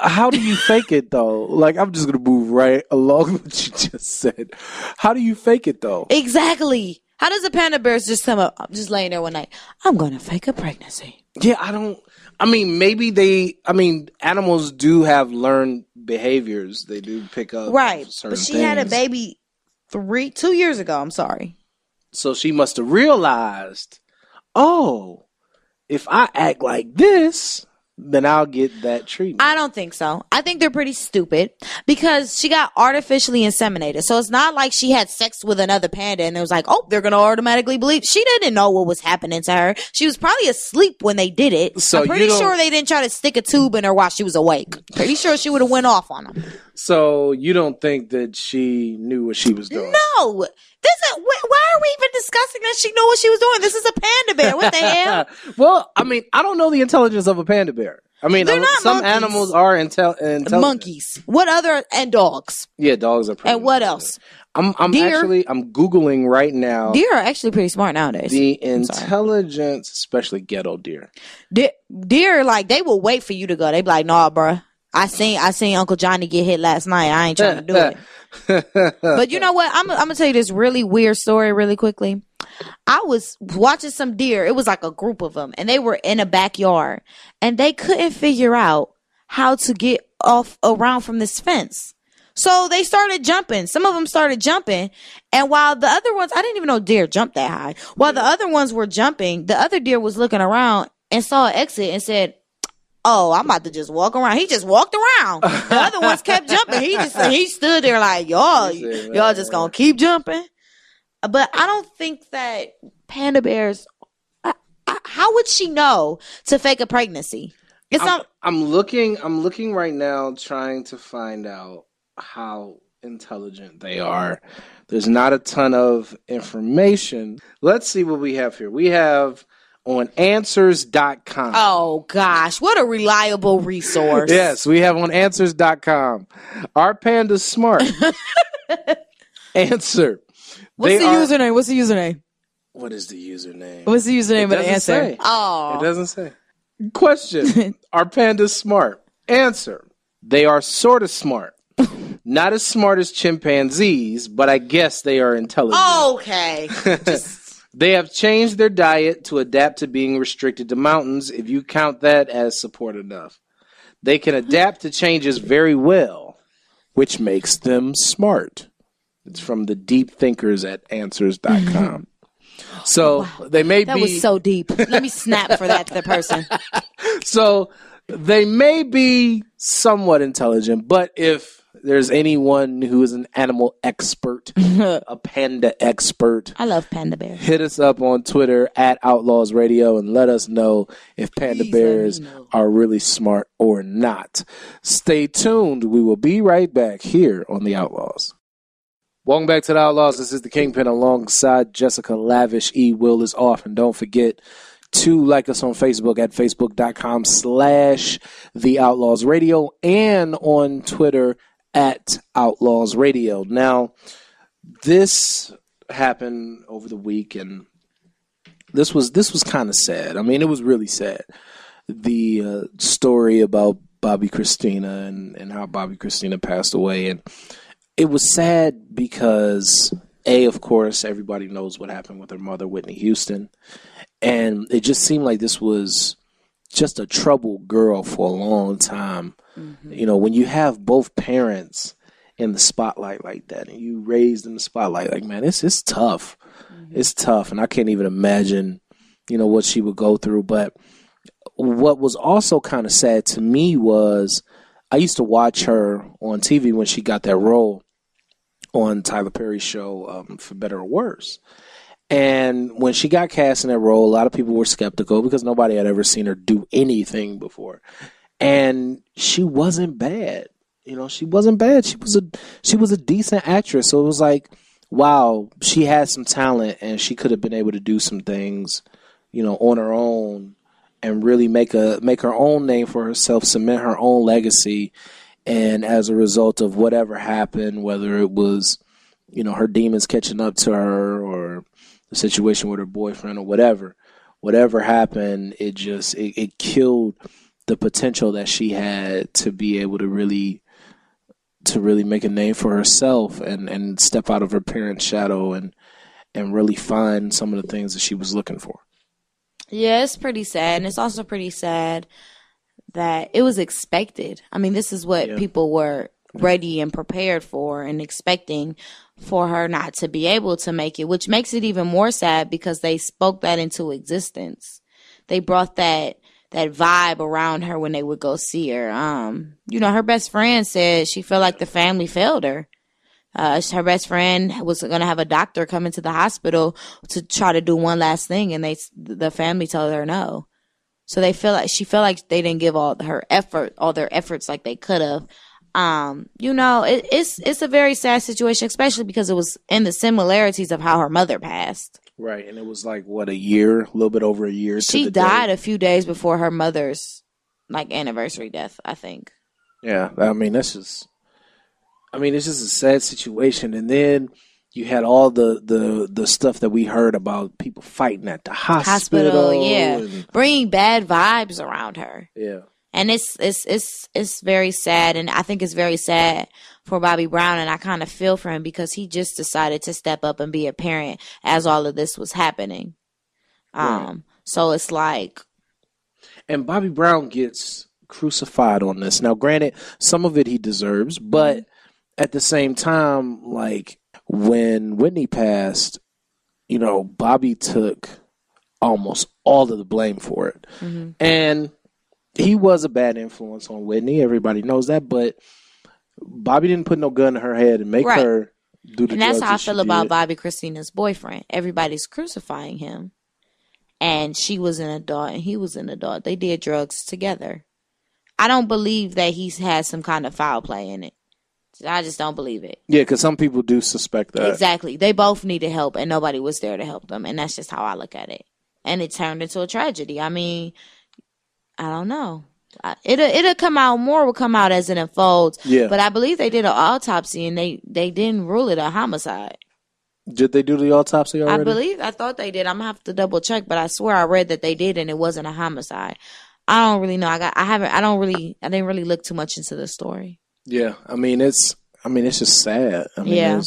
How do you fake it though? Like I'm just gonna move right along what you just said. How do you fake it though? Exactly. How does a panda bear just come up? I'm just laying there one night. I'm gonna fake a pregnancy. Yeah, I don't. I mean, maybe they. I mean, animals do have learned behaviors. They do pick up Right. But she had a baby three, two years ago. I'm sorry. So she must have realized, oh, if I act like this, then I'll get that treatment. I don't think so. I think they're pretty stupid because she got artificially inseminated. So it's not like she had sex with another panda and it was like, oh, they're going to automatically believe. She didn't know what was happening to her. She was probably asleep when they did it. So I'm pretty sure they didn't try to stick a tube in her while she was awake. Pretty sure she would have went off on them. so you don't think that she knew what she was doing? No. This is, why are we even discussing that she knew what she was doing? This is a panda bear. What the hell? well, I mean, I don't know the intelligence of a panda bear. I mean, They're not some monkeys. animals are intel- intelligent. Monkeys. What other, and dogs. Yeah, dogs are. Pretty And what else? I'm, I'm Deer. actually, I'm googling right now Deer are actually pretty smart nowadays. the intelligence, especially ghetto deer. De- deer, like they will wait for you to go. They be like, "Nah, bruh, I seen I seen Uncle Johnny get hit last night. I ain't trying to do it. but you know what? I'm I'm gonna tell you this really weird story really quickly. I was watching some deer. It was like a group of them, and they were in a backyard, and they couldn't figure out how to get off around from this fence. So they started jumping. Some of them started jumping. And while the other ones, I didn't even know deer jumped that high. While the other ones were jumping, the other deer was looking around and saw an exit and said, Oh, I'm about to just walk around. He just walked around. The other ones kept jumping. He just he stood there like y'all, y'all just gonna keep jumping. But I don't think that panda bears. I, I, how would she know to fake a pregnancy? It's I'm, not. I'm looking. I'm looking right now, trying to find out how intelligent they are. There's not a ton of information. Let's see what we have here. We have on Answers.com. Oh gosh, what a reliable resource. Yes, we have on Answers.com. Are pandas smart? Answer. What's They the are- username? What's the username? What is the username? What's the username It of the answer? say. Oh, It doesn't say. Question Are pandas smart? Answer They are sort of smart. Not as smart as chimpanzees, but I guess they are intelligent. okay. They have changed their diet to adapt to being restricted to mountains, if you count that as support enough. They can adapt to changes very well, which makes them smart. It's from the deep thinkers at answers.com. Mm-hmm. So oh, they may That be That was so deep. Let me snap for that to the person. so they may be somewhat intelligent, but if there's anyone who is an animal expert, a panda expert, I love panda bears. hit us up on Twitter at Outlaws Radio and let us know if panda Please let me bears know. are really smart or not. Stay tuned. We will be right back here on The Outlaws. Welcome back to The Outlaws. This is the Kingpin alongside Jessica Lavish. E Will is off. And don't forget to like us on Facebook at facebook.com slash The Outlaws Radio and on Twitter at Outlaws Radio. Now, this happened over the week and this was this was kind of sad. I mean, it was really sad. The uh, story about Bobbi Kristina and and how Bobbi Kristina passed away, and it was sad because a, of course, everybody knows what happened with her mother, Whitney Houston, and it just seemed like this was just a troubled girl for a long time. You know, when you have both parents in the spotlight like that, and you raised in the spotlight, like man, it's it's tough. It's tough, and I can't even imagine, you know, what she would go through. But what was also kind of sad to me was I used to watch her on TV when she got that role on Tyler Perry's show, um, For Better or Worse. And when she got cast in that role, a lot of people were skeptical because nobody had ever seen her do anything before. And she wasn't bad. You know, she wasn't bad. She was a she was a decent actress. So it was like, wow, she had some talent and she could have been able to do some things, you know, on her own and really make a make her own name for herself, cement her own legacy. And as a result of whatever happened, whether it was, you know, her demons catching up to her or the situation with her boyfriend or whatever, whatever happened, it just it, it killed the potential that she had to be able to really to really make a name for herself and and step out of her parents' shadow and and really find some of the things that she was looking for. Yeah, it's pretty sad. And it's also pretty sad that it was expected. I mean, this is what Yeah. people were ready and prepared for and expecting for her not to be able to make it, which makes it even more sad because they spoke that into existence. They brought that that vibe around her when they would go see her. Um, you know, her best friend said she felt like the family failed her. Uh, her best friend was going to have a doctor come into the hospital to try to do one last thing, and they the family told her no. So they feel like she felt like they didn't give all her effort, all their efforts like they could have. Um, you know, it, it's it's a very sad situation, especially because it was in the similarities of how her mother passed. Right, and it was like what a year, a little bit over a year. to She died day. a few days before her mother's like anniversary death, I think. Yeah, I mean that's just. I mean, it's just a sad situation, and then you had all the the the stuff that we heard about people fighting at the hospital. Hospital, yeah, and- bringing bad vibes around her. yeah. and it's it's it's it's very sad, and I think it's very sad for Bobby Brown, and I kind of feel for him because he just decided to step up and be a parent as all of this was happening. Um, so it's like, And Bobby Brown gets crucified on this. Now, granted, some of it he deserves, but at the same time, like when Whitney passed, you know, Bobby took almost all of the blame for it. mhm. And he was a bad influence on Whitney. Everybody knows that, but Bobby didn't put no gun in her head and make Right. her do the and that's how I feel about did. Bobbi Kristina's boyfriend. Everybody's crucifying him, and she was an adult and he was an adult. They did drugs together. I don't believe that he's had some kind of foul play in it. I just don't believe it. Yeah, because some people do suspect that. Exactly. They both needed help and nobody was there to help them. And that's just how I look at it. And it turned into a tragedy. I mean, I don't know. It'll it'll come out more will come out as it unfolds. Yeah. But I believe they did an autopsy and they they didn't rule it a homicide. Did they do the autopsy already? I believe I thought they did. I'm gonna have to double check, but I swear I read that they did and it wasn't a homicide. I don't really know. I got I haven't I don't really I didn't really look too much into the story. Yeah, I mean it's I mean it's just sad. I mean Yeah.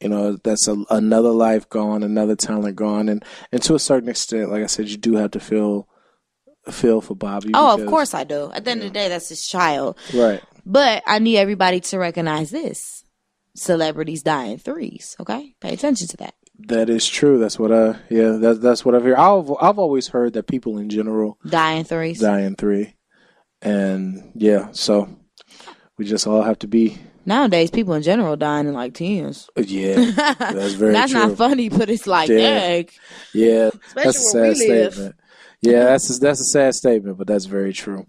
you know that's a, another life gone, another talent gone, and and to a certain extent, like I said, you do have to feel feel for Bobby. Oh, of course I do. At the end of the day, that's his child. right? But I need everybody to recognize this. Celebrities die in threes. Okay, pay attention to that. That is true. That's what I yeah. That, that's what I've heard. I've I've always heard that people in general Die in threes. die in three, and yeah, so we just all have to be Nowadays, people in general dying in like tens. Uh, yeah. That's very That's true. not funny, but it's like, Yeah. dang. Yeah, Especially that's a where sad we live. statement. Yeah, that's a, that's a sad statement, but that's very true.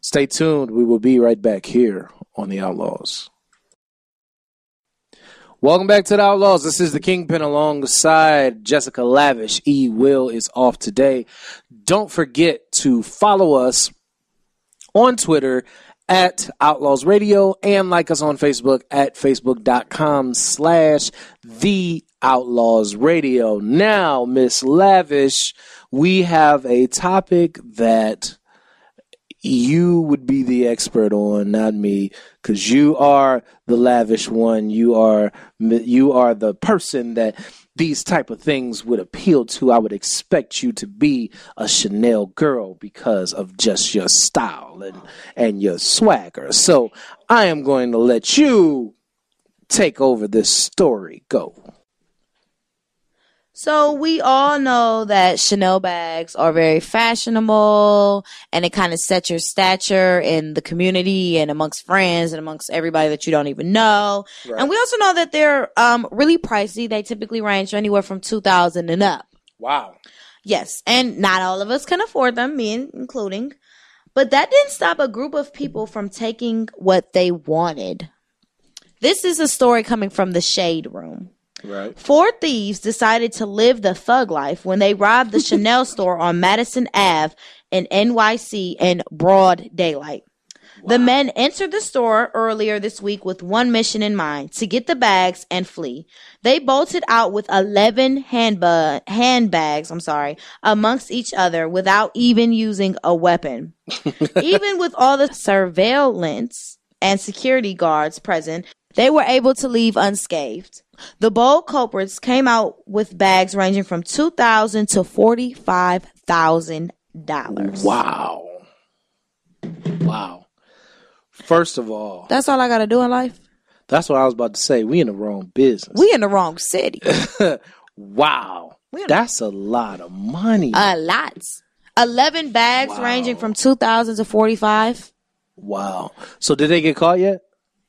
Stay tuned. We will be right back here on the Outlaws. Welcome back to the Outlaws. This is the Kingpin alongside Jessica Lavish. E. Will is off today. Don't forget to follow us on Twitter at Outlaws Radio and like us on Facebook at facebook.com slash the Outlaws Radio. Now, Miss Lavish, we have a topic that you would be the expert on, not me, because you are the lavish one. You are you are the person that these type of things would appeal to. I would expect you to be a Chanel girl because of just your style and and your swagger. So I am going to let you take over this story. Go. So we all know that Chanel bags are very fashionable and it kind of sets your stature in the community and amongst friends and amongst everybody that you don't even know. And we also know that they're um, really pricey. They typically range anywhere from 2000 and up. Wow. Yes, and not all of us can afford them, me including. But that didn't stop a group of people from taking what they wanted. This is a story coming from the Shade Room. Right. Four thieves decided to live the thug life when they robbed the Chanel store on Madison Ave in NYC in broad daylight. The men entered the store earlier this week with one mission in mind to get the bags and flee. They bolted out with 11 handba- handbags, I'm sorry, amongst each other without even using a weapon. even with all the surveillance and security guards present, they were able to leave unscathed. The bold culprits came out with bags ranging from two thousand to forty five thousand dollars. Wow. Wow. First of all, That's all I gotta do in life. that's what I was about to say. We in the wrong business. We in the wrong city. wow. That's a lot of money. A lot. Eleven bags Wow. ranging from two thousand to forty five. wow. So did they get caught yet?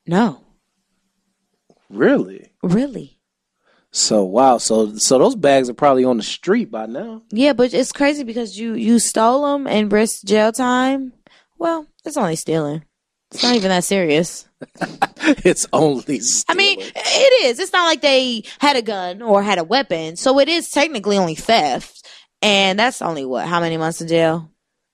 No, Really? really. So wow. So so those bags are probably on the street by now. Yeah, but it's crazy because you you stole them and risked jail time. Well, it's only stealing. It's not even that serious. it's only. I mean, it is. It's not like they had a gun or had a weapon. So it is technically only theft. And that's only what? How many months in jail?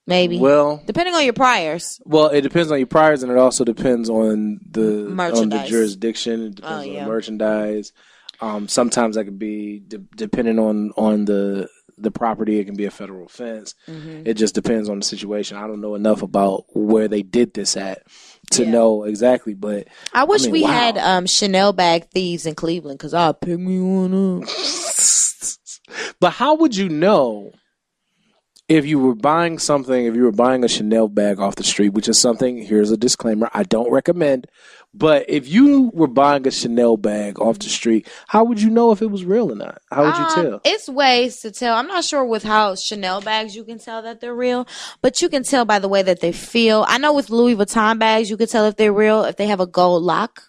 Maybe. well, Depending on your priors. well, it depends on your priors, and it also depends on the on the jurisdiction. It depends Oh, on yeah. the merchandise. Um, sometimes that could be de- depending on on the the property. It can be a federal offense. Mm-hmm. It just depends on the situation. I don't know enough about where they did this at to Yeah. know exactly, but I wish mean, we wow. had um, Chanel bag thieves in Cleveland because I'll pick me one up. but how would you know if you were buying something, if you were buying a Chanel bag off the street, which is something, here's a disclaimer, I don't recommend, but if you were buying a Chanel bag off the street, how would you know if it was real or not? How would you Um, tell? It's ways to tell. I'm not sure with how Chanel bags you can tell that they're real, but you can tell by the way that they feel. I know with Louis Vuitton bags, you can tell if they're real if they have a gold lock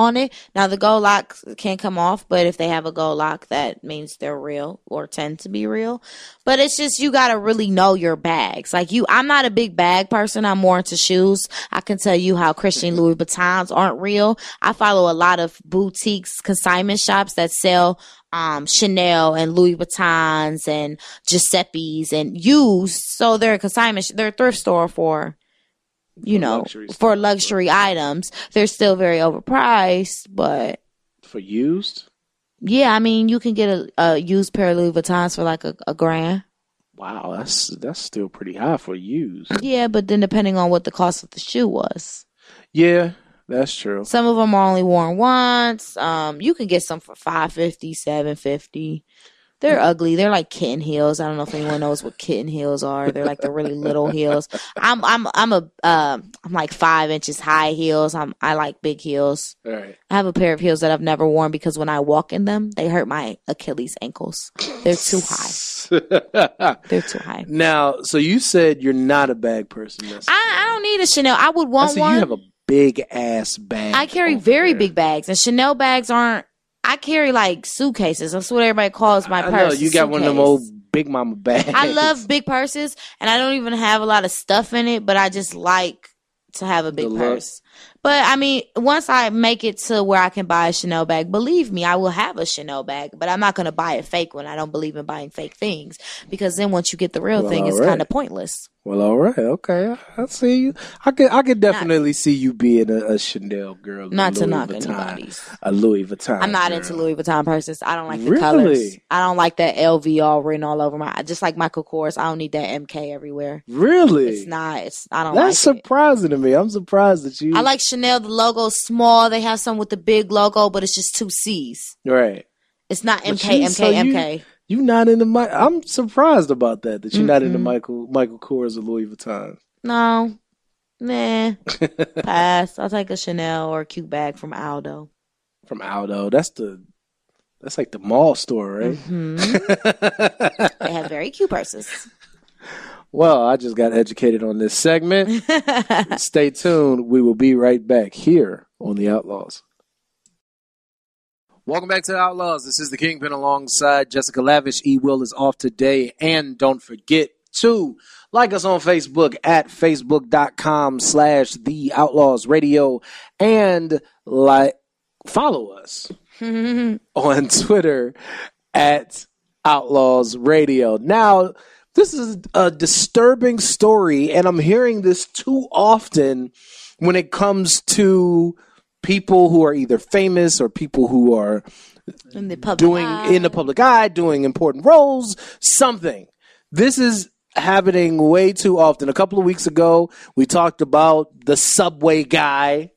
on it. Now the gold lock can't come off, but if they have a gold lock, that means they're real or tend to be real. But it's just you gotta really know your bags. Like you, I'm not a big bag person. I'm more into shoes. I can tell you how Christian Louboutins aren't real. I follow a lot of boutiques, consignment shops that sell um Chanel and Louis Vuittons and Giuseppe's and used. So they're a consignment, they're thrift store for, you For know, luxury for stuff. luxury items. They're still very overpriced, but For used? yeah, I mean, you can get a, a used pair of Louis Vuittons for like a, a grand. Wow, that's that's still pretty high for used. Yeah, but then depending on what the cost of the shoe was. Yeah, that's true. Some of them are only worn once. Um, you can get some for five fifty, seven fifty. They're ugly. They're like kitten heels. I don't know if anyone knows what kitten heels are. They're like the really little heels. I'm I'm I'm a um I'm like five inches high heels. I'm I like big heels. All right. I have a pair of heels that I've never worn because when I walk in them, they hurt my Achilles ankles. They're too high. They're too high. now, so you said you're not a bag person. I, I don't need a Chanel. I would I want see one. you have a big ass bag. I carry very there. big bags, and Chanel bags aren't. I carry like suitcases. That's what everybody calls my I purse. know you got one of them suitcase. old big mama bags. I love big purses, and I don't even have a lot of stuff in it, but I just like to have a big The purse. But I mean, once I make it to where I can buy a Chanel bag, believe me, I will have a Chanel bag, but I'm not going to buy a fake one. I don't believe in buying fake things because then once you get the real Well, thing, it's alright. kind of pointless. Well, all right, okay. I, I see you. I could, I could definitely see you being a, a Chanel girl. Not to knock Vuitton, anybody's. A Louis Vuitton. I'm not girl. into Louis Vuitton purses. I don't like the Really? colors. I don't like that LV all written all over my. Just like Michael Kors, I don't need that MK everywhere. Really? It's not. It's I don't That's like it. surprising to me. I'm surprised that you. I like Chanel. The logo's small. They have some with the big logo, but it's just two C's. Right. It's not But MK, you- MK, so MK. You not into my? I'm surprised about that. That you're not into Mm-mm. Michael Michael Kors or Louis Vuitton. No, nah. Pass. I'll take a Chanel or a cute bag from Aldo. From Aldo. That's the. That's like the mall store, right? hmm They have very cute purses. Well, I just got educated on this segment. Stay tuned. We will be right back here on the Outlaws. Welcome back to the Outlaws. This is the Kingpin alongside Jessica Lavish. E Will is off today. And don't forget to like us on Facebook at facebook.com slash the Outlaws Radio and like follow us on Twitter at Outlaws Radio. Now, this is a disturbing story, and I'm hearing this too often when it comes to people who are either famous or people who are in the public doing eye. in the public eye, doing important roles, something. This is happening way too often. A couple of weeks ago, we talked about the subway guy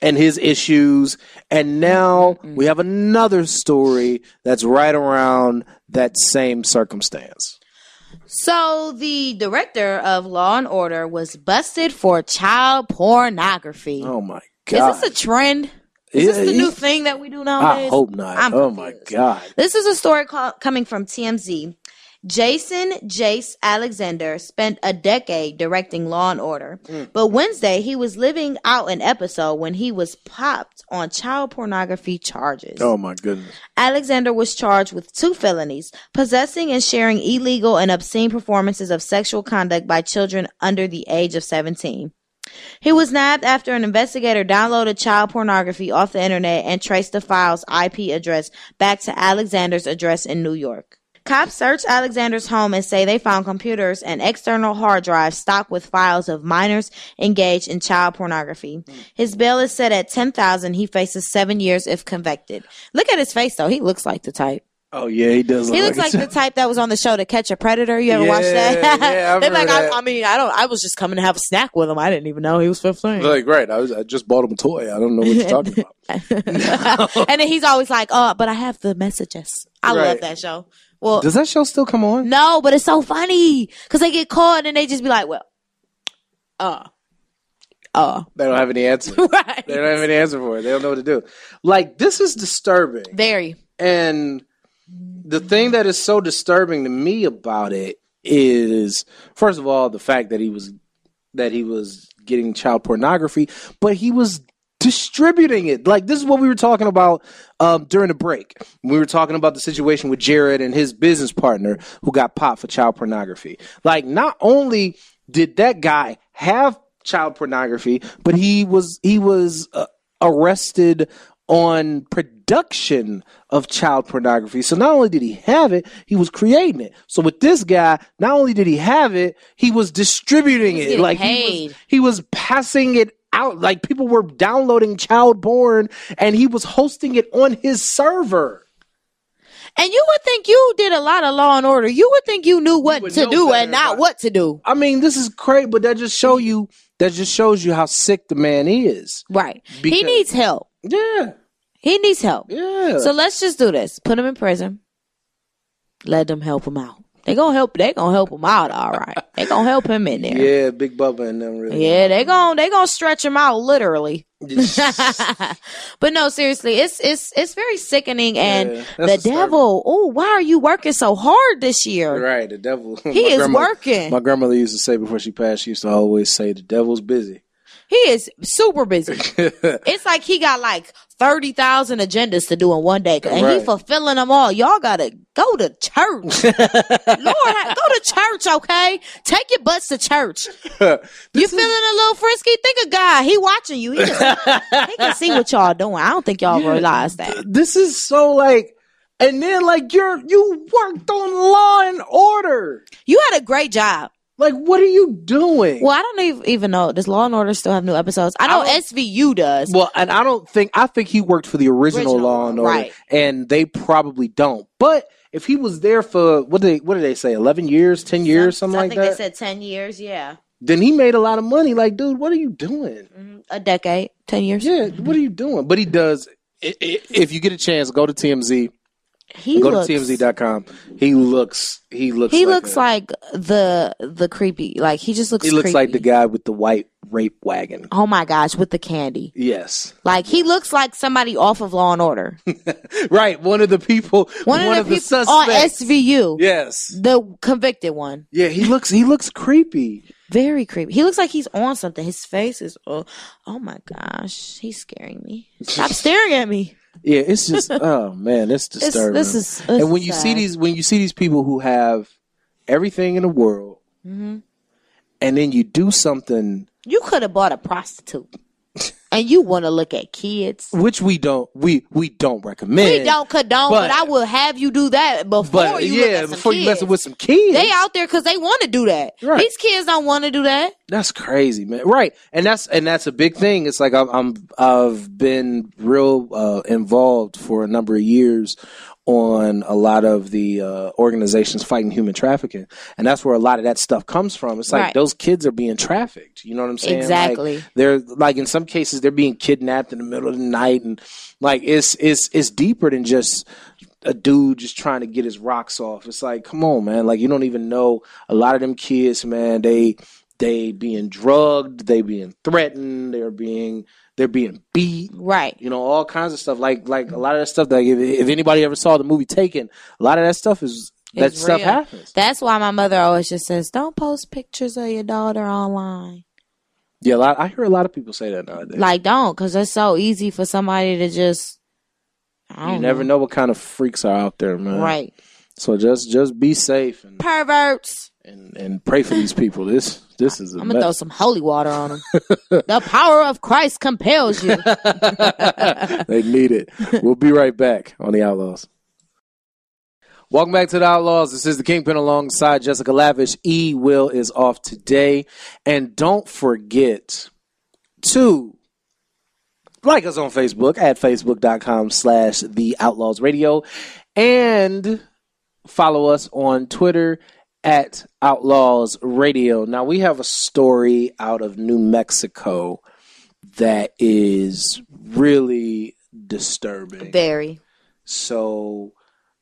and his issues, and now we have another story that's right around that same circumstance. So the director of Law and Order was busted for child pornography. Oh my god! Is this a trend? Is Yeah, this the new thing that we do nowadays? I hope not. I'm oh my god! This is a story call, coming from TMZ. Jason Jace Alexander spent a decade directing Law and Order, Mm. but Wednesday he was living out an episode when he was popped on child pornography charges. Oh my goodness! Alexander was charged with two felonies possessing and sharing illegal and obscene performances of sexual conduct by children under the age of 17. He was nabbed after an investigator downloaded child pornography off the internet and traced the file's IP address back to Alexander's address in New York. Cops searched Alexander's home and say they found computers and external hard drives stocked with files of minors engaged in child pornography. His bail is set at 10,000. He faces 7 years if convicted. Look at his face though. He looks like the type. Oh yeah, he does. He looks like a the type that was on the show to catch a predator. You ever watched Yeah, that? yeah, I They're like, remember I. I mean, I don't. I was just coming to have a snack with him. I didn't even know he was fifteen. like right. I was. I just bought him a toy. I don't know what you're talking about. and then he's always like, "Oh, but I have the messages." I love that show. Well, Does that show still come on? no, but it's so funny because they get caught and they just be like, "Well, uh, uh, They don't have any answer. right." They don't have any answer for it. They don't know what to do. Like this is disturbing. Very. And the thing that is so disturbing to me about it is, first of all, the fact that he was that he was getting child pornography, but he was distributing it. Like this is what we were talking about um, during the break. We were talking about the situation with Jared and his business partner who got popped for child pornography. Like not only did that guy have child pornography, but he was he was uh, arrested on production of child pornography. So not only did he have it, he was creating it. So with this guy, not only did he have it, he was distributing was it. Like he was, he was passing it out. Like people were downloading child porn and he was hosting it on his server. And you would think you did a lot of Law and Order. You would think you knew what would to do and not about- what to do. I mean, this is great, but that just show you that just shows you how sick the man is. Right. he needs help. Yeah. He needs help. Yeah. So let's just do this. Put him in prison. Let them help him out. They gonna help. They gonna help him out. All right. They gonna help him in there. yeah, Big Bubba and them really. Yeah, they gon' they gonna stretch him out literally. but no, seriously, it's it's it's very sickening. And Yeah, the devil, oh, why are you working so hard this year? Right, the devil. He is grandma- working. My grandmother used to say before she passed, she used to always say, "The devil's busy." He is super busy. it's like he got like thirty thousand agendas to do in one day, and he fulfilling them all. Y'all gotta go to church. Lord, go to church, okay? Take your butts to church. You feeling a little frisky? Think of God. He watching you. He, just, he can see what y'all doing. I don't think y'all realize that. this is so like, and then like you're you worked on Law and Order. You had a great job. Like, what are you doing? Well, I don't even know. Does Law and Order still have new episodes? I know I SVU does. Well, and I don't think I think he worked for the original, Original Law and Order, right. and they probably don't. But if he was there for what did they what did they say eleven years, ten years, something I like that. I think they said ten years. Yeah, then he made a lot of money. Like, dude, what are you doing? Mhm. a decade, ten years. Yeah, what are you doing? But he does. If you get a chance, go to TMZ. He go looks, to TMZ.com. He looks. He looks. He like looks a- like the the creepy. Like he just looks. He looks like the guy with the white rape wagon. Oh my gosh, with the candy. Yes. Like he looks like somebody off of Law and Order. Right. One of the people. One, of the people on. SVU. Yes. The convicted one. Yeah. He looks. He looks creepy. Very creepy. He looks like he's on something. His face is oh, oh my gosh, he's scaring me. Stop staring at me. Yeah. It's just. oh man, it's It's, disturbing. this is this and when is you see these, when you see these people who have everything in the world, Mm-hmm. and then you do something you could have bought a prostitute, and you want to look at kids. which we don't, we we don't recommend. We don't condone, but, but- I will have you do that before But you look yeah, at some before you kids. messing with some kids, They out there because they want to do that. Right. These kids don't want to do that. That's crazy, man. Right, and that's and that's a big thing. It's like I'm, I'm I've been real uh, involved for a number of years on a lot of the uh, organizations fighting human trafficking, and that's where a lot of that stuff comes from. It's like Right. those kids are being trafficked. You know what I'm saying? Like, Exactly. they're like in some cases they're being kidnapped in the middle of the night, and like it's it's it's deeper than just a dude just trying to get his rocks off. It's like, come on, man. Like you don't even know a lot of them kids, man. They they being drugged, they being threatened, they're being they're being beat. Right. You know, all kinds of stuff. Like like a lot of that stuff. Like if, if anybody ever saw the movie Taken, a lot of that stuff is that It's stuff real. happens. That's why my mother always just says, "Don't post pictures of your daughter online." Yeah, a lot, I hear a lot of people say that nowadays. Like, don't, because it's so easy for somebody to just. I you never know. know what kind of freaks are out there, man. Right. So just just be safe and Perverts. And, and pray for these people. This this is a I'm gonna throw some holy water on them. the power of Christ compels you. they need it. We'll be right back on the Outlaws. Welcome back to the Outlaws. This is the Kingpin alongside Jessica Lavish. E Will is off today. And don't forget to like us on Facebook at facebook.com slash the Outlaws Radio. and follow us on Twitter at Outlaws Radio. Now we have a story out of New Mexico that is really disturbing. Very. So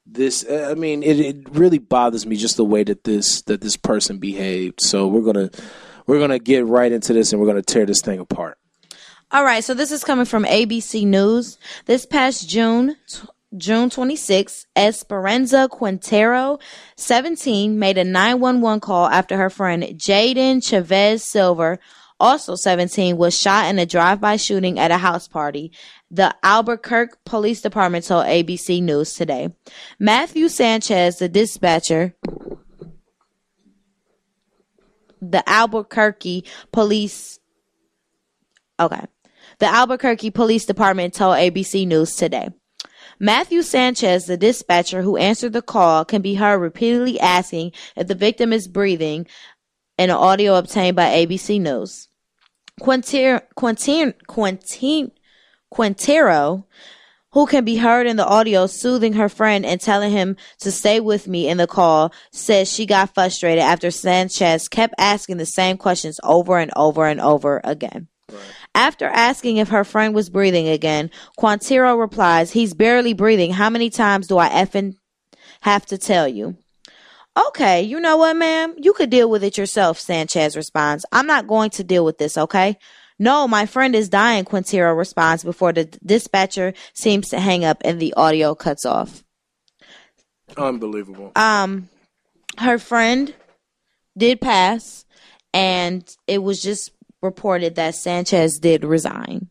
this uh, I mean it, it really bothers me just the way that this that this person behaved. So we're going to we're to get right into this and we're going to tear this thing apart. All right, so this is coming from ABC News. This past June, June 26, Esperanza Quintero, 17, made a 911 call after her friend Jaden Chavez Silver, also 17, was shot in a drive-by shooting at a house party. The Albuquerque Police Department told ABC News today. Matthew Sanchez, the dispatcher, the Albuquerque Police Okay. The Albuquerque Police Department told ABC News today. Matthew Sanchez, the dispatcher who answered the call, can be heard repeatedly asking if the victim is breathing in an audio obtained by ABC News. Quintin, Quintin, Quintero, who can be heard in the audio soothing her friend and telling him to stay with me in the call, says she got frustrated after Sanchez kept asking the same questions over and over and over again. After asking if her friend was breathing again, Quintero replies, He's barely breathing. How many times do I effing have to tell you? Okay, you know what, ma'am? You could deal with it yourself, Sanchez responds. I'm not going to deal with this, okay? No, my friend is dying, Quintero responds before the dispatcher seems to hang up and the audio cuts off. Unbelievable. Um, her friend did pass, and it was just reported that Sanchez did resign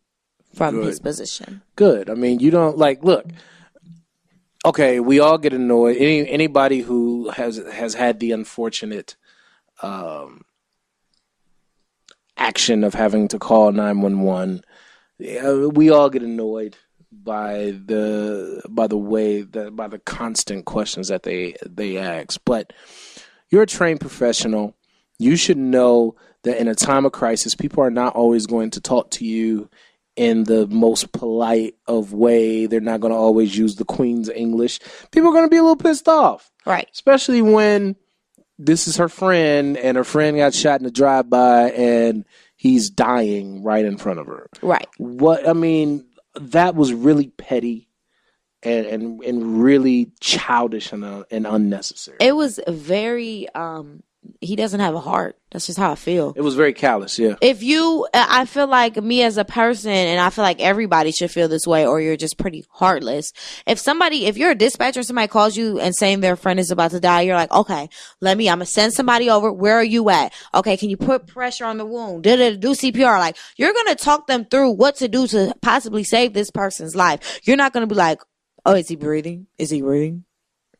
from Good. his position. Good. I mean, you don't like look. Okay, we all get annoyed. Any anybody who has has had the unfortunate um, action of having to call nine one one, we all get annoyed by the by the way that by the constant questions that they they ask. But you're a trained professional. You should know that in a time of crisis, people are not always going to talk to you in the most polite of way. They're not going to always use the Queen's English. People are going to be a little pissed off, Right. especially when this is her friend and her friend got shot in a drive-by and he's dying right in front of her. Right. What I mean, that was really petty and and, and really childish and, uh, and unnecessary. It was very um he doesn't have a heart. That's just how I feel. It was very callous, yeah. If you I feel like me as a person and I feel like everybody should feel this way or you're just pretty heartless. If somebody if you're a dispatcher somebody calls you and saying their friend is about to die, you're like, "Okay, let me I'm going to send somebody over. Where are you at? Okay, can you put pressure on the wound? It do CPR?" Like, you're going to talk them through what to do to possibly save this person's life. You're not going to be like, "Oh, is he breathing? Is he breathing?"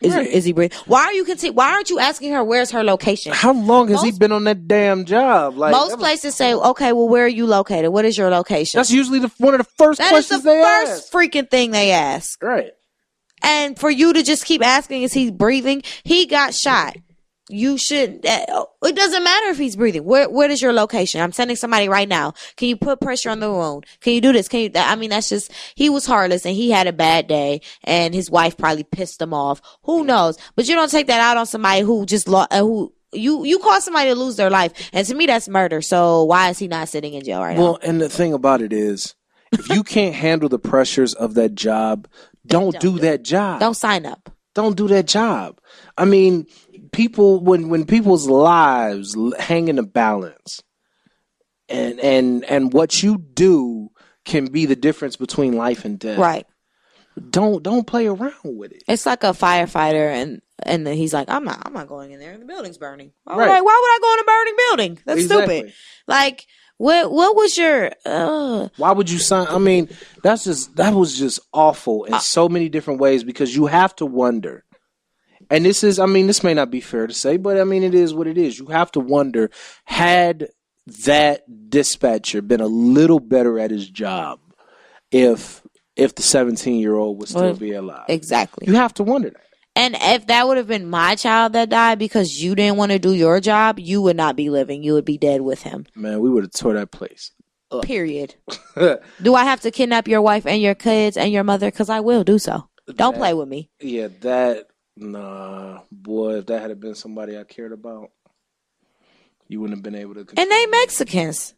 Is, Right. he, is he breathing? Why are you continue? Why aren't you asking her where's her location? How long has he been on that damn job? Like Most was- places say, "Okay, well, where are you located? What is your location?" That's usually the one of the first That is the they first ask. freaking thing they ask. Right. And for you to just keep asking, is he breathing? He got shot. You should. uh, It doesn't matter if he's breathing. Where Where is your location? I'm sending somebody right now. Can you put pressure on the wound? Can you do this? Can you? I mean, that's just. He was heartless and he had a bad day, and his wife probably pissed him off. Who knows? But you don't take that out on somebody who just lost. Uh, who you you cause somebody to lose their life, and to me that's murder. So why is he not sitting in jail right now? Well, and the thing about it is, if you can't handle the pressures of that job, don't, Don't do do that job. Don't sign up. don't do that job. I mean, people when when people's lives hang in a balance, and and and what you do can be the difference between life and death. Right. Don't don't play around with it. It's like a firefighter, and and then he's like, "I'm not, I'm not going in there. The building's burning. Why would, Right. I, why would I go in a burning building? That's Exactly. stupid. Like, what what was your? Uh, Why would you sign? I mean, that's just that was just awful Uh, in so many different ways because you have to wonder. And this is, I mean, this may not be fair to say, but I mean, it is what it is. You have to wonder had that dispatcher been a little better at his job if if the 17 year old would still Well, be alive. exactly. You have to wonder that. And if that would have been my child that died because you didn't want to do your job, you would not be living. You would be dead with him. Man, we would have tore that place. Period. do I have to kidnap your wife and your kids and your mother? Because I will do so. Don't That- play with me. Yeah, that nah, boy. If that had been somebody I cared about, you wouldn't have been able to. And they me. Mexicans.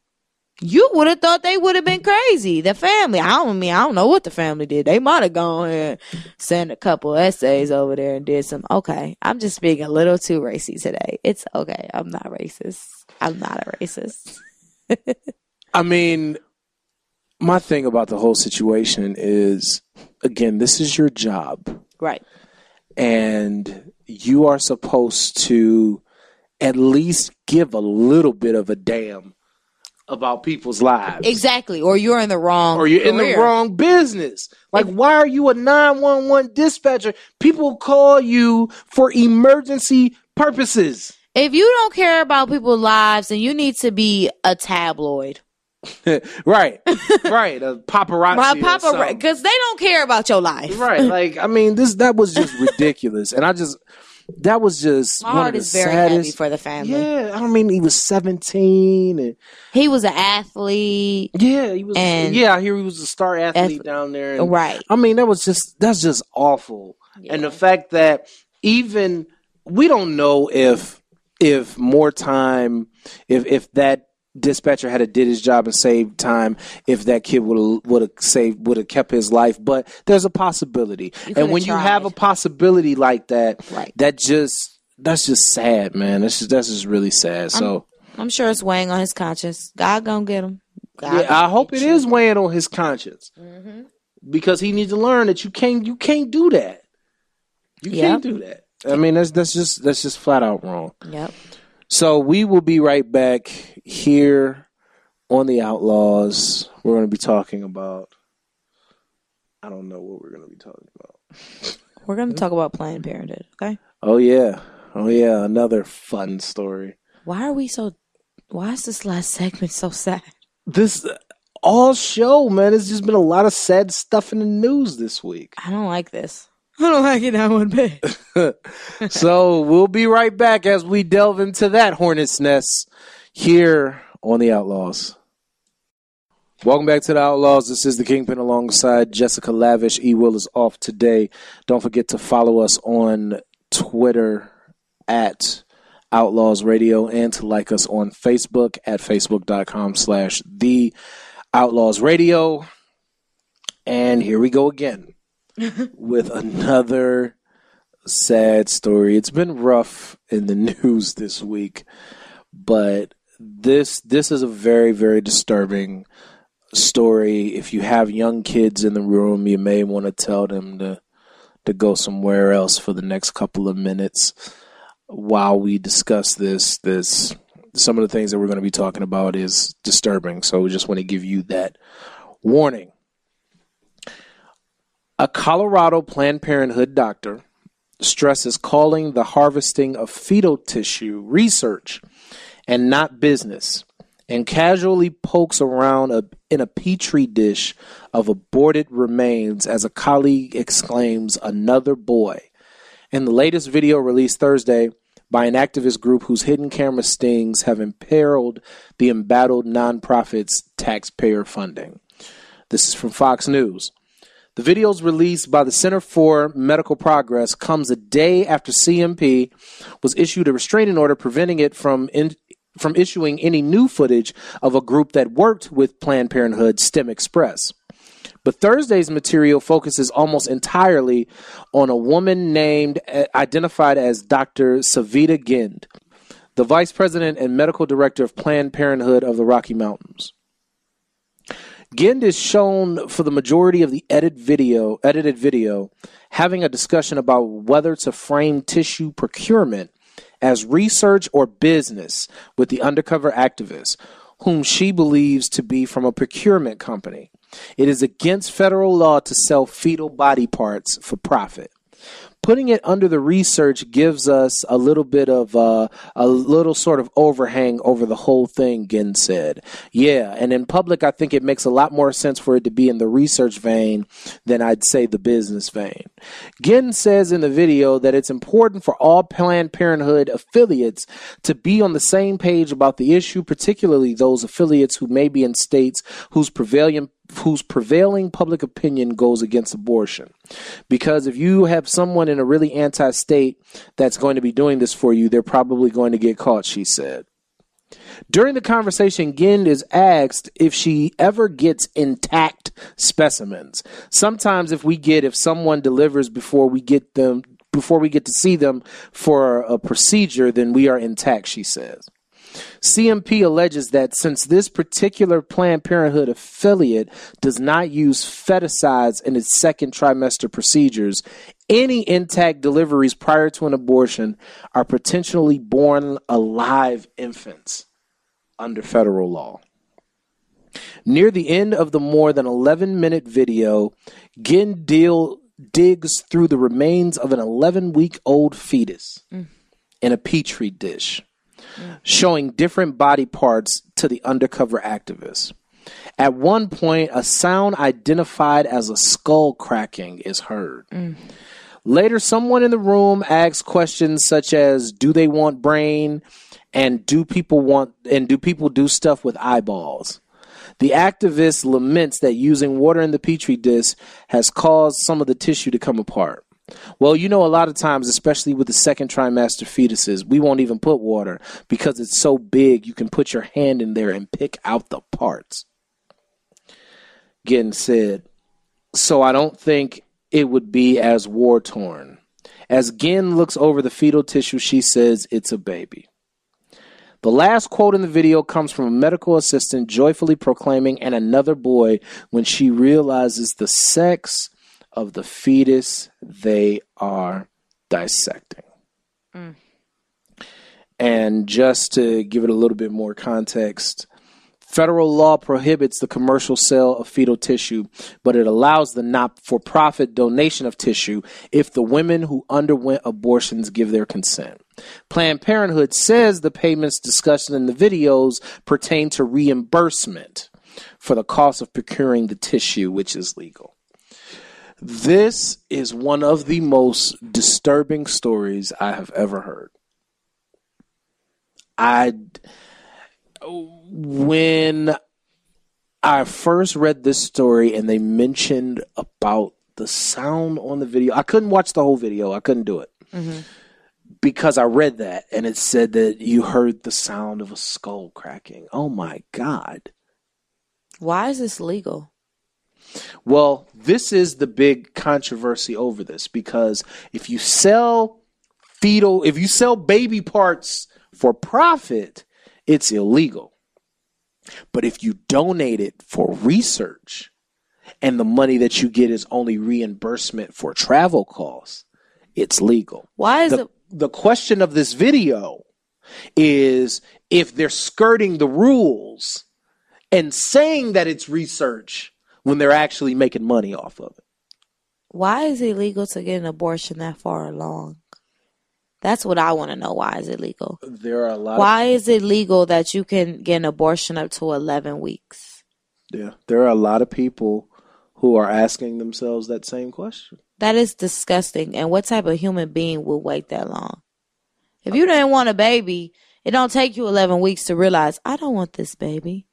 You would have thought they would have been crazy. The family. I don't mean I don't know what the family did. They might have gone and sent a couple essays over there and did some. Okay, I'm just being a little too racy today. It's okay. I'm not racist. I'm not a racist. I mean, my thing about the whole situation is, again, this is your job. Right. And you are supposed to at least give a little bit of a damn about people's lives. Exactly. Or you're in the wrong. Or you're in the wrong business. Like, why are you a 911 dispatcher? People call you for emergency purposes. If you don't care about people's lives, then you need to be a tabloid. right, right. A paparazzi. My or papa, something. because they don't care about your life. right. Like, I mean, this that was just ridiculous, and I just that was just My heart is very saddest. heavy for the family. Yeah, I don't mean, he was 17 and He was an athlete. yeah, he was And- yeah, I hear he was a star athlete Ath- down there. And, Right. I mean, that was just that's just awful. And the fact that even we don't know if if more time if if that dispatcher had a did his job and saved time if that kid would have would have saved would have kept his life but there's a possibility and when you have a possibility like that Right. that just that's just sad man that's just that's just really sad so I'm sure it's weighing on his conscience. God gonna get him. God yeah, I hope it you. is weighing on his conscience Mhm. because he needs to learn that you can't you can't do that. You Yep. can't do that. I mean that's that's just that's just flat out wrong. Yep. So we will be right back here on the Outlaws. We're going to be talking about I don't know what we're going to be talking about. We're gonna talk about Planned Parenthood. Okay. Oh yeah. Oh yeah, another fun story. Why are we so? Why is this last segment so sad? This all show, man, it's just been a lot of sad stuff in the news this week. I don't like this. I don't like it that one bit. so we'll be right back as we delve into that hornet's nest here on the Outlaws. Welcome back to the Outlaws. This is the Kingpin alongside Jessica Lavish. E Will is off today. Don't forget to follow us on Twitter at Outlaws Radio and to like us on Facebook at facebook.com slash the Outlaws Radio. And here we go again with another sad story. It's been rough in the news this week, but this this is a very very disturbing story. If you have young kids in the room, you may want to tell them to to go somewhere else for the next couple of minutes while we discuss this this some of the things that we're going to be talking about is disturbing. So we just want to give you that warning. A Colorado Planned Parenthood doctor stresses calling the harvesting of fetal tissue research and not business, and casually pokes around a, in a petri dish of aborted remains as a colleague exclaims, Another boy. In the latest video released Thursday by an activist group whose hidden camera stings have imperiled the embattled nonprofit's taxpayer funding. This is from Fox News. The videos released by the Center for Medical Progress comes a day after CMP was issued a restraining order preventing it from in, from issuing any new footage of a group that worked with Planned Parenthood STEM Express. But Thursday's material focuses almost entirely on a woman named uh, identified as Dr. Savita Ginde, the vice president and medical director of Planned Parenthood of the Rocky Mountains. Ginde is shown for the majority of the edit video, edited video, having a discussion about whether to frame tissue procurement as research or business with the undercover activist, whom she believes to be from a procurement company. It is against federal law to sell fetal body parts for profit putting it under the research gives us a little bit of uh, a little sort of overhang over the whole thing. Ginn said, "Yeah, and in public, I think it makes a lot more sense for it to be in the research vein than I'd say the business vein." Ginn says in the video that it's important for all Planned Parenthood affiliates to be on the same page about the issue, particularly those affiliates who may be in states whose prevailing whose prevailing public opinion goes against abortion. Because if you have someone in a really anti-state that's going to be doing this for you, they're probably going to get caught, she said. During the conversation, Ginn is asked if she ever gets intact specimens. Sometimes if we get if someone delivers before we get them before we get to see them for a procedure, then we are intact, she says. CMP alleges that since this particular Planned Parenthood affiliate does not use feticides in its second trimester procedures, any intact deliveries prior to an abortion are potentially born alive infants under federal law. Near the end of the more than 11 minute video, Ginn deal, digs through the remains of an 11 week old fetus mm. in a petri dish showing different body parts to the undercover activists. At one point, a sound identified as a skull cracking is heard. Later, someone in the room asks questions such as Do they want brain? And do people want and do people do stuff with eyeballs? The activist laments that using water in the petri dish has caused some of the tissue to come apart. Well, you know, a lot of times, especially with the second trimester fetuses, we won't even put water because it's so big you can put your hand in there and pick out the parts. Ginn said, So I don't think it would be as war torn. As Ginn looks over the fetal tissue, she says, It's a baby. The last quote in the video comes from a medical assistant joyfully proclaiming, and another boy when she realizes the sex of the fetus they are dissecting. Mm. And just to give it a little bit more context, federal law prohibits the commercial sale of fetal tissue, but it allows the not for profit donation of tissue if the women who underwent abortions give their consent. Planned Parenthood says the payments discussed in the videos pertain to reimbursement for the cost of procuring the tissue, which is legal. This is one of the most disturbing stories I have ever heard. I when I first read this story and they mentioned about the sound on the video, I couldn't watch the whole video. I couldn't do it mm-hmm. because I read that and it said that you heard the sound of a skull cracking. Oh my God. Why is this legal? Well, this is the big controversy over this because if you sell fetal, if you sell baby parts for profit, it's illegal. But if you donate it for research and the money that you get is only reimbursement for travel costs, it's legal. Why is The, it? the question of this video is if they're skirting the rules and saying that it's research when they're actually making money off of it. Why is it legal to get an abortion that far along? That's what I want to know. Why is it legal? There are a lot. Why is it legal that you can get an abortion up to 11 weeks? Yeah, there are a lot of people who are asking themselves that same question. That is disgusting. And what type of human being would wait that long? If you didn't want a baby, it don't take you 11 weeks to realize, I don't want this baby.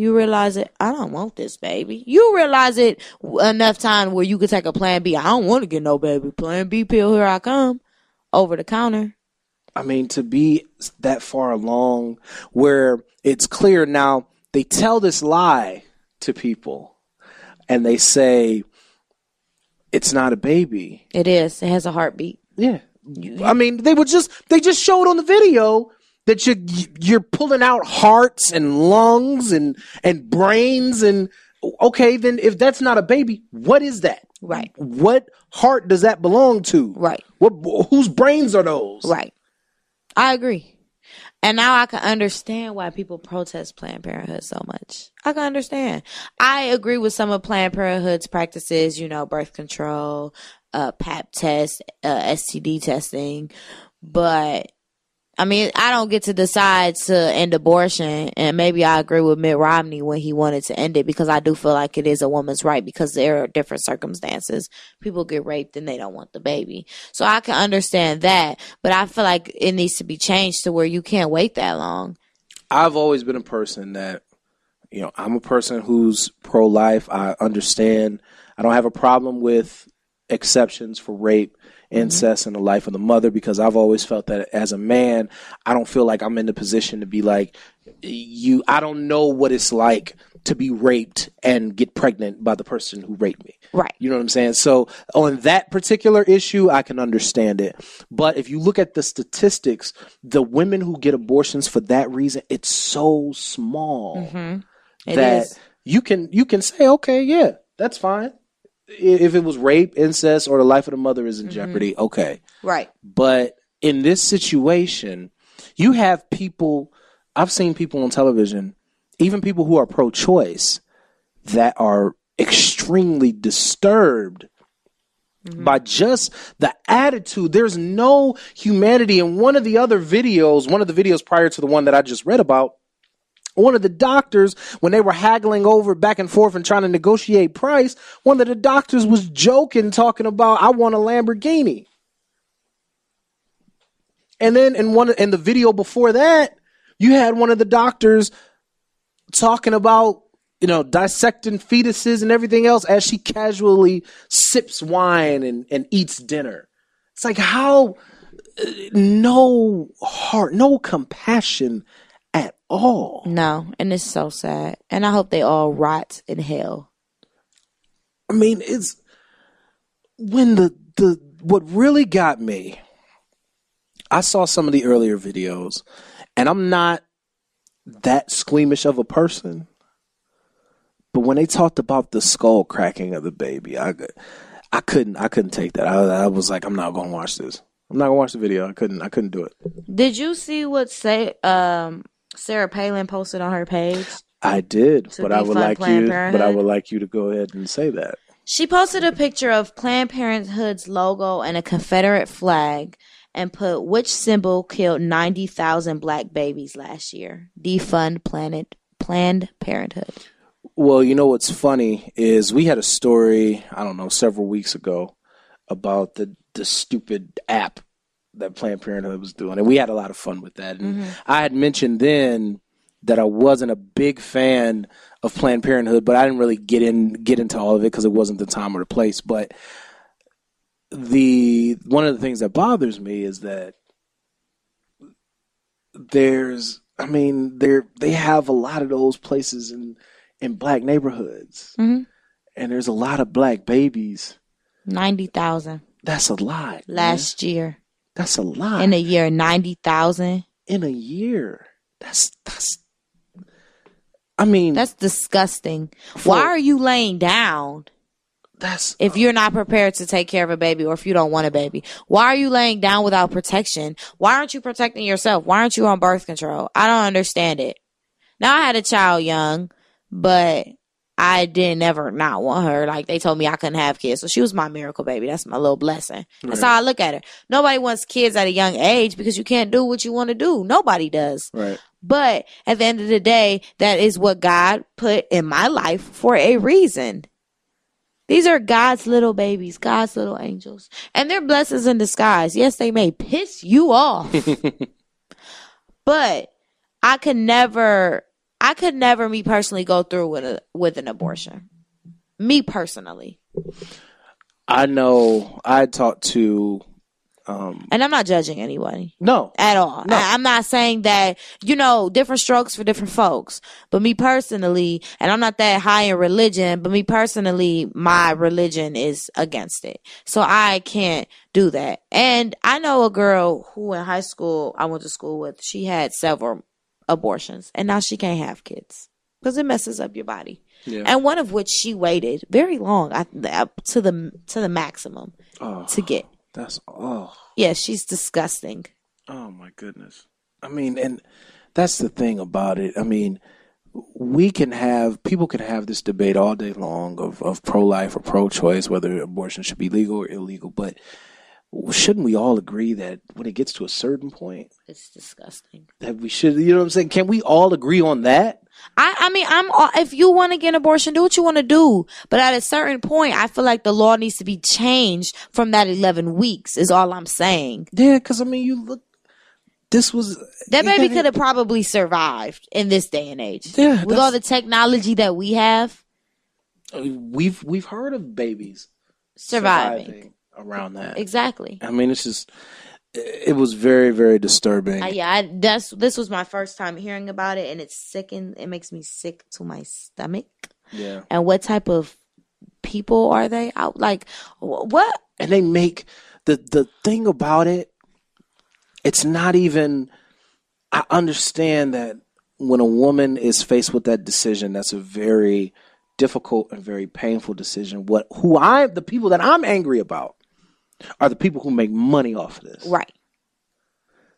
You realize it, I don't want this baby. You realize it enough time where you could take a plan B. I don't want to get no baby. Plan B pill, here I come. Over the counter. I mean, to be that far along where it's clear now, they tell this lie to people and they say it's not a baby. It is. It has a heartbeat. Yeah. I mean, they would just they just showed on the video that you you're pulling out hearts and lungs and and brains and okay, then if that's not a baby, what is that? Right. What heart does that belong to? Right. What whose brains are those? Right. I agree. And now I can understand why people protest Planned Parenthood so much. I can understand. I agree with some of Planned Parenthood's practices, you know, birth control, uh, PAP test, uh, STD testing. But I mean, I don't get to decide to end abortion. And maybe I agree with Mitt Romney when he wanted to end it because I do feel like it is a woman's right because there are different circumstances. People get raped and they don't want the baby. So I can understand that. But I feel like it needs to be changed to where you can't wait that long. I've always been a person that You know, I'm a person who's pro life. I understand. I don't have a problem with exceptions for rape, incest, mm-hmm. and the life of the mother because I've always felt that as a man, I don't feel like I'm in the position to be like, you, I don't know what it's like to be raped and get pregnant by the person who raped me. Right. You know what I'm saying? So on that particular issue, I can understand it. But if you look at the statistics, the women who get abortions for that reason, it's so small mm-hmm. It that is. you can you can say, okay, yeah, that's fine. If it was rape, incest, or the life of the mother is in Mm-hmm. jeopardy, okay. Right. But in this situation, you have people, I've seen people on television, even people who are pro choice, that are extremely disturbed by just the attitude. There's no humanity. In one of the other videos, one of the videos prior to the one that I just read about, one of the doctors, when they were haggling over back and forth and trying to negotiate price, one of the doctors was joking, talking about, I want a Lamborghini. And then in one in the video before that, you had one of the doctors talking about you know dissecting fetuses and everything else as she casually sips wine and, and eats dinner. It's like how uh, no heart, no compassion all. No, and it's so sad. And I hope they all rot in hell. I mean, it's when the the what really got me. I saw some of the earlier videos, and I'm not that squeamish of a person. But when they talked about the skull cracking of the baby, I could- I couldn't I couldn't take that. I, I was like, I'm not gonna watch this. I'm not gonna watch the video. I couldn't I couldn't do it. Did you see what say um Sarah Palin posted on her page? I did, but I would like Planned you. But I would like you to go ahead and say that. She posted a picture of Planned Parenthood's logo and a Confederate flag and put which symbol killed 90,000 black babies last year? Defund Planet Planned Parenthood. Well, you know what's funny is we had a story, I don't know, several weeks ago about the the stupid app that Planned Parenthood was doing. And we had a lot of fun with that. And I had mentioned then that I wasn't a big fan of Planned Parenthood, but I didn't really get in get into all of it because it wasn't the time or the place. But the one of the things that bothers me is that there's I mean, they're they have a lot of those places in in black neighborhoods. Mhm. And there's a lot of black babies. 90,000 That's a lot. man. last year. That's a lot. In a year, 90,000. in a year. That's that's. I mean, That's disgusting. For- Why are you laying down that's if you're not prepared to take care of a baby or if you don't want a baby? Why are you laying down without protection? Why aren't you protecting yourself? Why aren't you on birth control? I don't understand it. Now I had a child young, but I didn't ever not want her. Like they told me I couldn't have kids. So she was my miracle baby. That's my little blessing. That's how I look at her. Nobody wants kids at a young age because you can't do what you want to do. Nobody does. right. But at the end of the day, that is what God put in my life for a reason. These are God's little babies, God's little angels. And they're blessings in disguise. Yes, they may piss you off. but I can never I could never me personally go through with a with an abortion. Me personally. I know. I talked to. Um, And I'm not judging anybody. no, at all. No. I, I'm not saying that, you know, different strokes for different folks. But me personally, and I'm not that high in religion, but me personally, my religion is against it. So I can't do that. And I know a girl who in high school I went to school with, she had several abortions and now she can't have kids because it messes up your body. Yeah. And one of which she waited very long I, up to the to the maximum Oh, to get. that's oh. Yeah, she's disgusting. Oh my goodness. I mean, and that's the thing about it. I mean, we can have people can have this debate all day long of, of pro life or pro choice, whether abortion should be legal or illegal, but shouldn't we all agree that when it gets to a certain point It's disgusting. that we should you know what I'm saying? Can we all agree on that? I, I mean, I'm all- if you want to get an abortion, do what you want to do. But at a certain point, I feel like the law needs to be changed from that 11 weeks. Is all I'm saying. Yeah, because I mean, you look this was That baby could have probably survived in this day and age. Yeah, With all the technology that we have, we've we've heard of babies surviving. Around that. Exactly. I mean, it's just it was very very disturbing. Uh, yeah, I, that's this was my first time hearing about it, and it's sickened. It makes me sick to my stomach. yeah, And what type of people are they? Out like wh- what? and they make the the thing about it. It's not even. I understand that when a woman is faced with that decision, that's a very difficult and very painful decision. What who I the people that I'm angry about are the people who make money off of this. Right.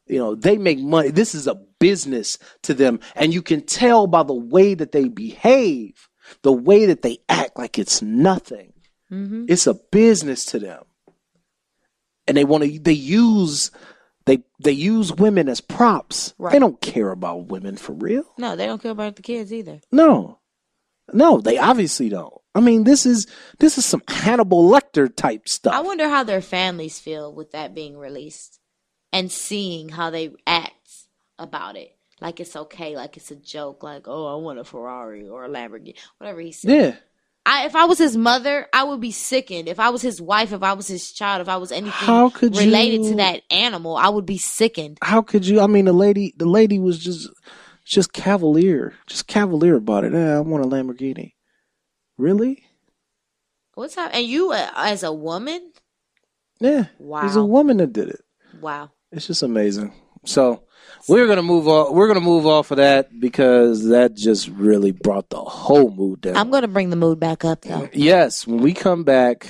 You know, they make money. This is a business to them. And you can tell by the way that they behave, the way that they act like it's nothing. hmm It's a business to them. And they want to, they use, they, they use women as props. Right. They don't care about women for real. No, they don't care about the kids either. No. No, they obviously don't. I mean, this is, this is some Hannibal Lecter type stuff. I wonder how their families feel with that being released and seeing how they act about it. Like it's okay, like it's a joke, like, oh, I want a Ferrari or a Lamborghini, whatever he said. yeah. I, if I was his mother, I would be sickened. If I was his wife, if I was his child, if I was anything related you- to that animal, I would be sickened. how could you? I mean, the lady, the lady was just, just cavalier, just cavalier about it. Eh, I want a Lamborghini. Really? What's up? And you, uh, as a woman, Yeah. Wow. There's a woman that did it. wow. It's just amazing. So we're gonna move off. We're gonna move off of that because that just really brought the whole mood down. I'm gonna bring the mood back up though. Yes, when we come back,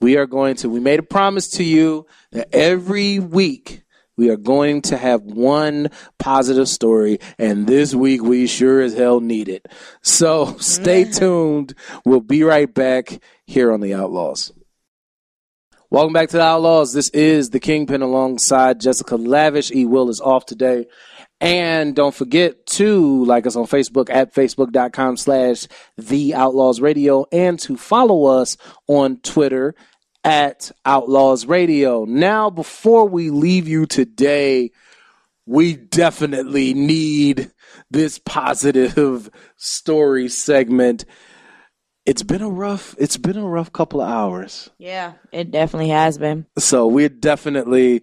we are going to. We made a promise to you that every week we are going to have one positive story, and this week we sure as hell need it. So stay tuned. We'll be right back here on the Outlaws. Welcome back to the Outlaws. This is the Kingpin alongside Jessica Lavish. E. Will is off today. And don't forget to like us on Facebook at facebook.com slash the Outlaws Radio and to follow us on Twitter at Outlaws Radio. Now, before we leave you today, we definitely need this positive story segment. It's been a rough it's been a rough couple of hours. Yeah, it definitely has been. So we're definitely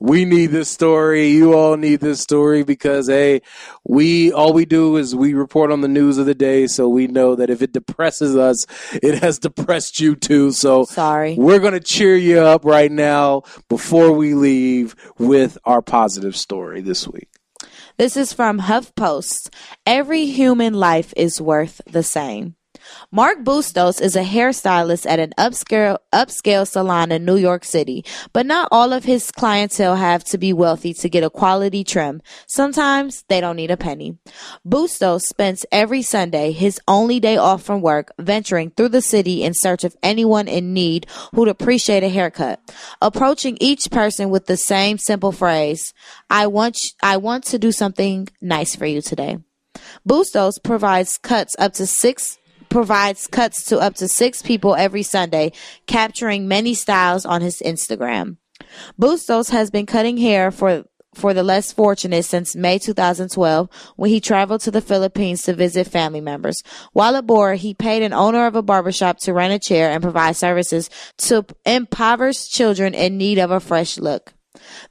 we need this story. You all need this story because hey, we all we do is we report on the news of the day, so we know that if it depresses us, it has depressed you too. So Sorry. we're gonna cheer you up right now before we leave with our positive story this week. This is from HuffPost. Every human life is worth the same. Mark Bustos is a hairstylist at an upscale upscale salon in New York City, but not all of his clientele have to be wealthy to get a quality trim. Sometimes they don't need a penny. Bustos spends every Sunday, his only day off from work, venturing through the city in search of anyone in need who'd appreciate a haircut, approaching each person with the same simple phrase, "I want I want to do something nice for you today." Bustos provides cuts up to six provides cuts to up to six people every Sunday, capturing many styles on his Instagram. Bustos has been cutting hair for for the less fortunate since May 2012 when he traveled to the Philippines to visit family members. While aboard, he paid an owner of a barbershop to rent a chair and provide services to impoverished children in need of a fresh look.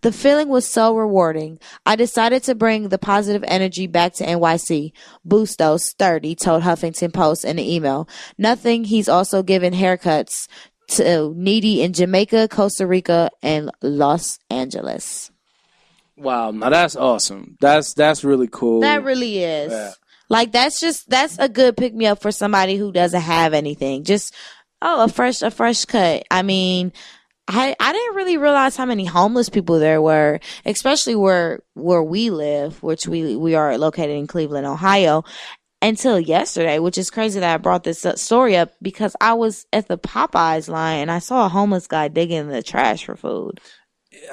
The feeling was so rewarding. I decided to bring the positive energy back to NYC. Bustos, 30, told Huffington Post in an email. Nothing, he's also given haircuts to needy in Jamaica, Costa Rica, and Los Angeles. Wow, now that's awesome. That's that's really cool. That really is. Yeah. Like that's just that's a good pick me up for somebody who doesn't have anything. Just oh, a fresh a fresh cut. I mean, I I didn't really realize how many homeless people there were, especially where where we live, which we we are located in Cleveland, Ohio. Until yesterday, which is crazy that I brought this story up because I was at the Popeyes line and I saw a homeless guy digging in the trash for food.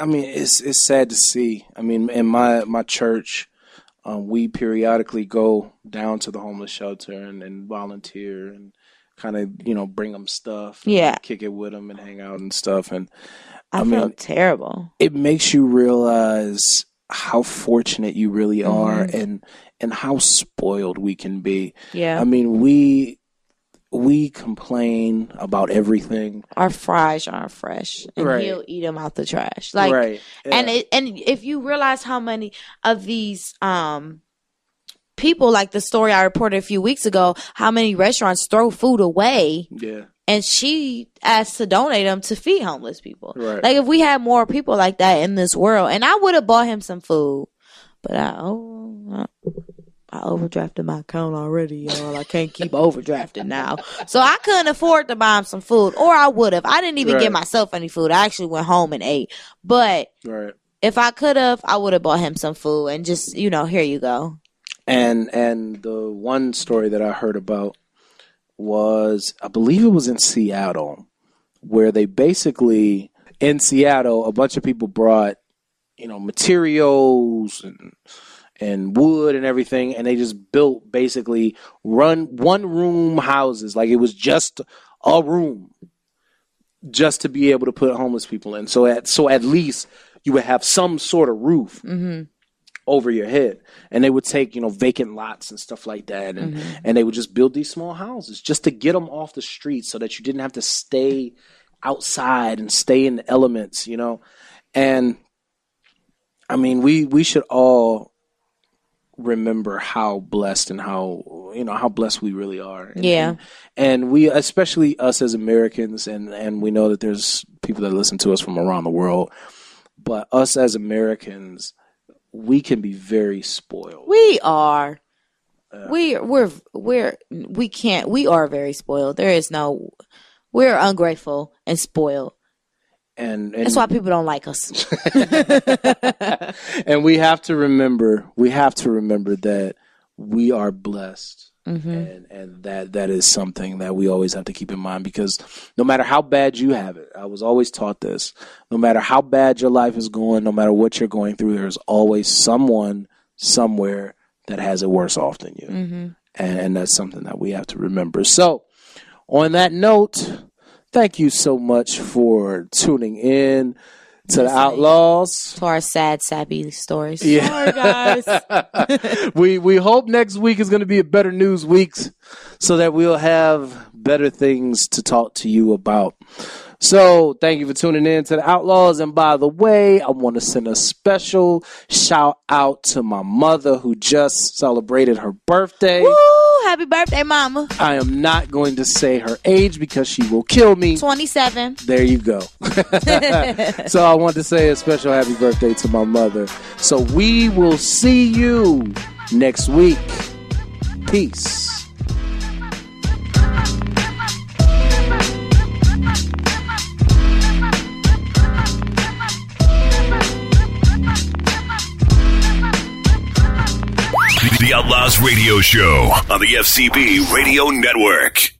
I mean, it's it's sad to see. I mean, in my my church, um, we periodically go down to the homeless shelter and, and volunteer and kind of you know bring them stuff. and Yeah. kick it with them and hang out and stuff. And I, I mean- terrible. it makes you realize how fortunate you really are Mm-hmm. and and how spoiled we can be. Yeah. I mean, we we complain about everything. Our fries aren't fresh, and Right. he'll eat them out the trash. Like, right. and it, and if you realize how many of these um people, like the story I reported a few weeks ago, how many restaurants throw food away, yeah. and she asked to donate them to feed homeless people. Right. Like if we had more people like that in this world, and I would have bought him some food, but I oh. I, overdrafted my account already, y'all. I can't keep overdrafting now. So I couldn't afford to buy him some food, or I would have. I didn't even Right. get myself any food. I actually went home and ate. But Right. if I could have, I would have bought him some food and just, you know, here you go. And and the one story that I heard about was I believe it was in Seattle where they basically in Seattle a bunch of people brought you know materials and and wood and everything and they just built basically run one room houses. Like it was just a room just to be able to put homeless people in. So at so at least you would have some sort of roof mm-hmm. Over your head. And they would take you know vacant lots and stuff like that. And mm-hmm. and they would just build these small houses just to get them off the street so that you didn't have to stay outside and stay in the elements you know? And i mean we we should all remember how blessed and how you know how blessed we really are. And- Yeah. and, and we especially us as americans and and we know that there's people that listen to us from around the world but us as americans we can be very spoiled We are. Uh, we we're we're we can't we are very spoiled. There is no we're ungrateful and spoiled. and and, That's why people don't like us. and we have to remember we have to remember that we are blessed Mm-hmm. and and that that is something that we always have to keep in mind because no matter how bad you have it i was always taught this no matter how bad your life is going no matter what you're going through there's always someone somewhere that has it worse off than you. Mm-hmm. And, and that's something that we have to remember. So on that note thank you so much for tuning in to the outlaws to our sad, sappy stories. Yeah. Sorry, guys. we we hope next week is going to be a better news week so that we'll have better things to talk to you about. So, thank you for tuning in to the Outlaws. And by the way, I want to send a special shout out to my mother who just celebrated her birthday. Woo! Happy birthday, mama. I am not going to say her age because she will kill me. 27. There you go. so I want to say a special happy birthday to my mother. So we will see you next week. Peace. The Outlaws Radio Show on the FCB Radio Network.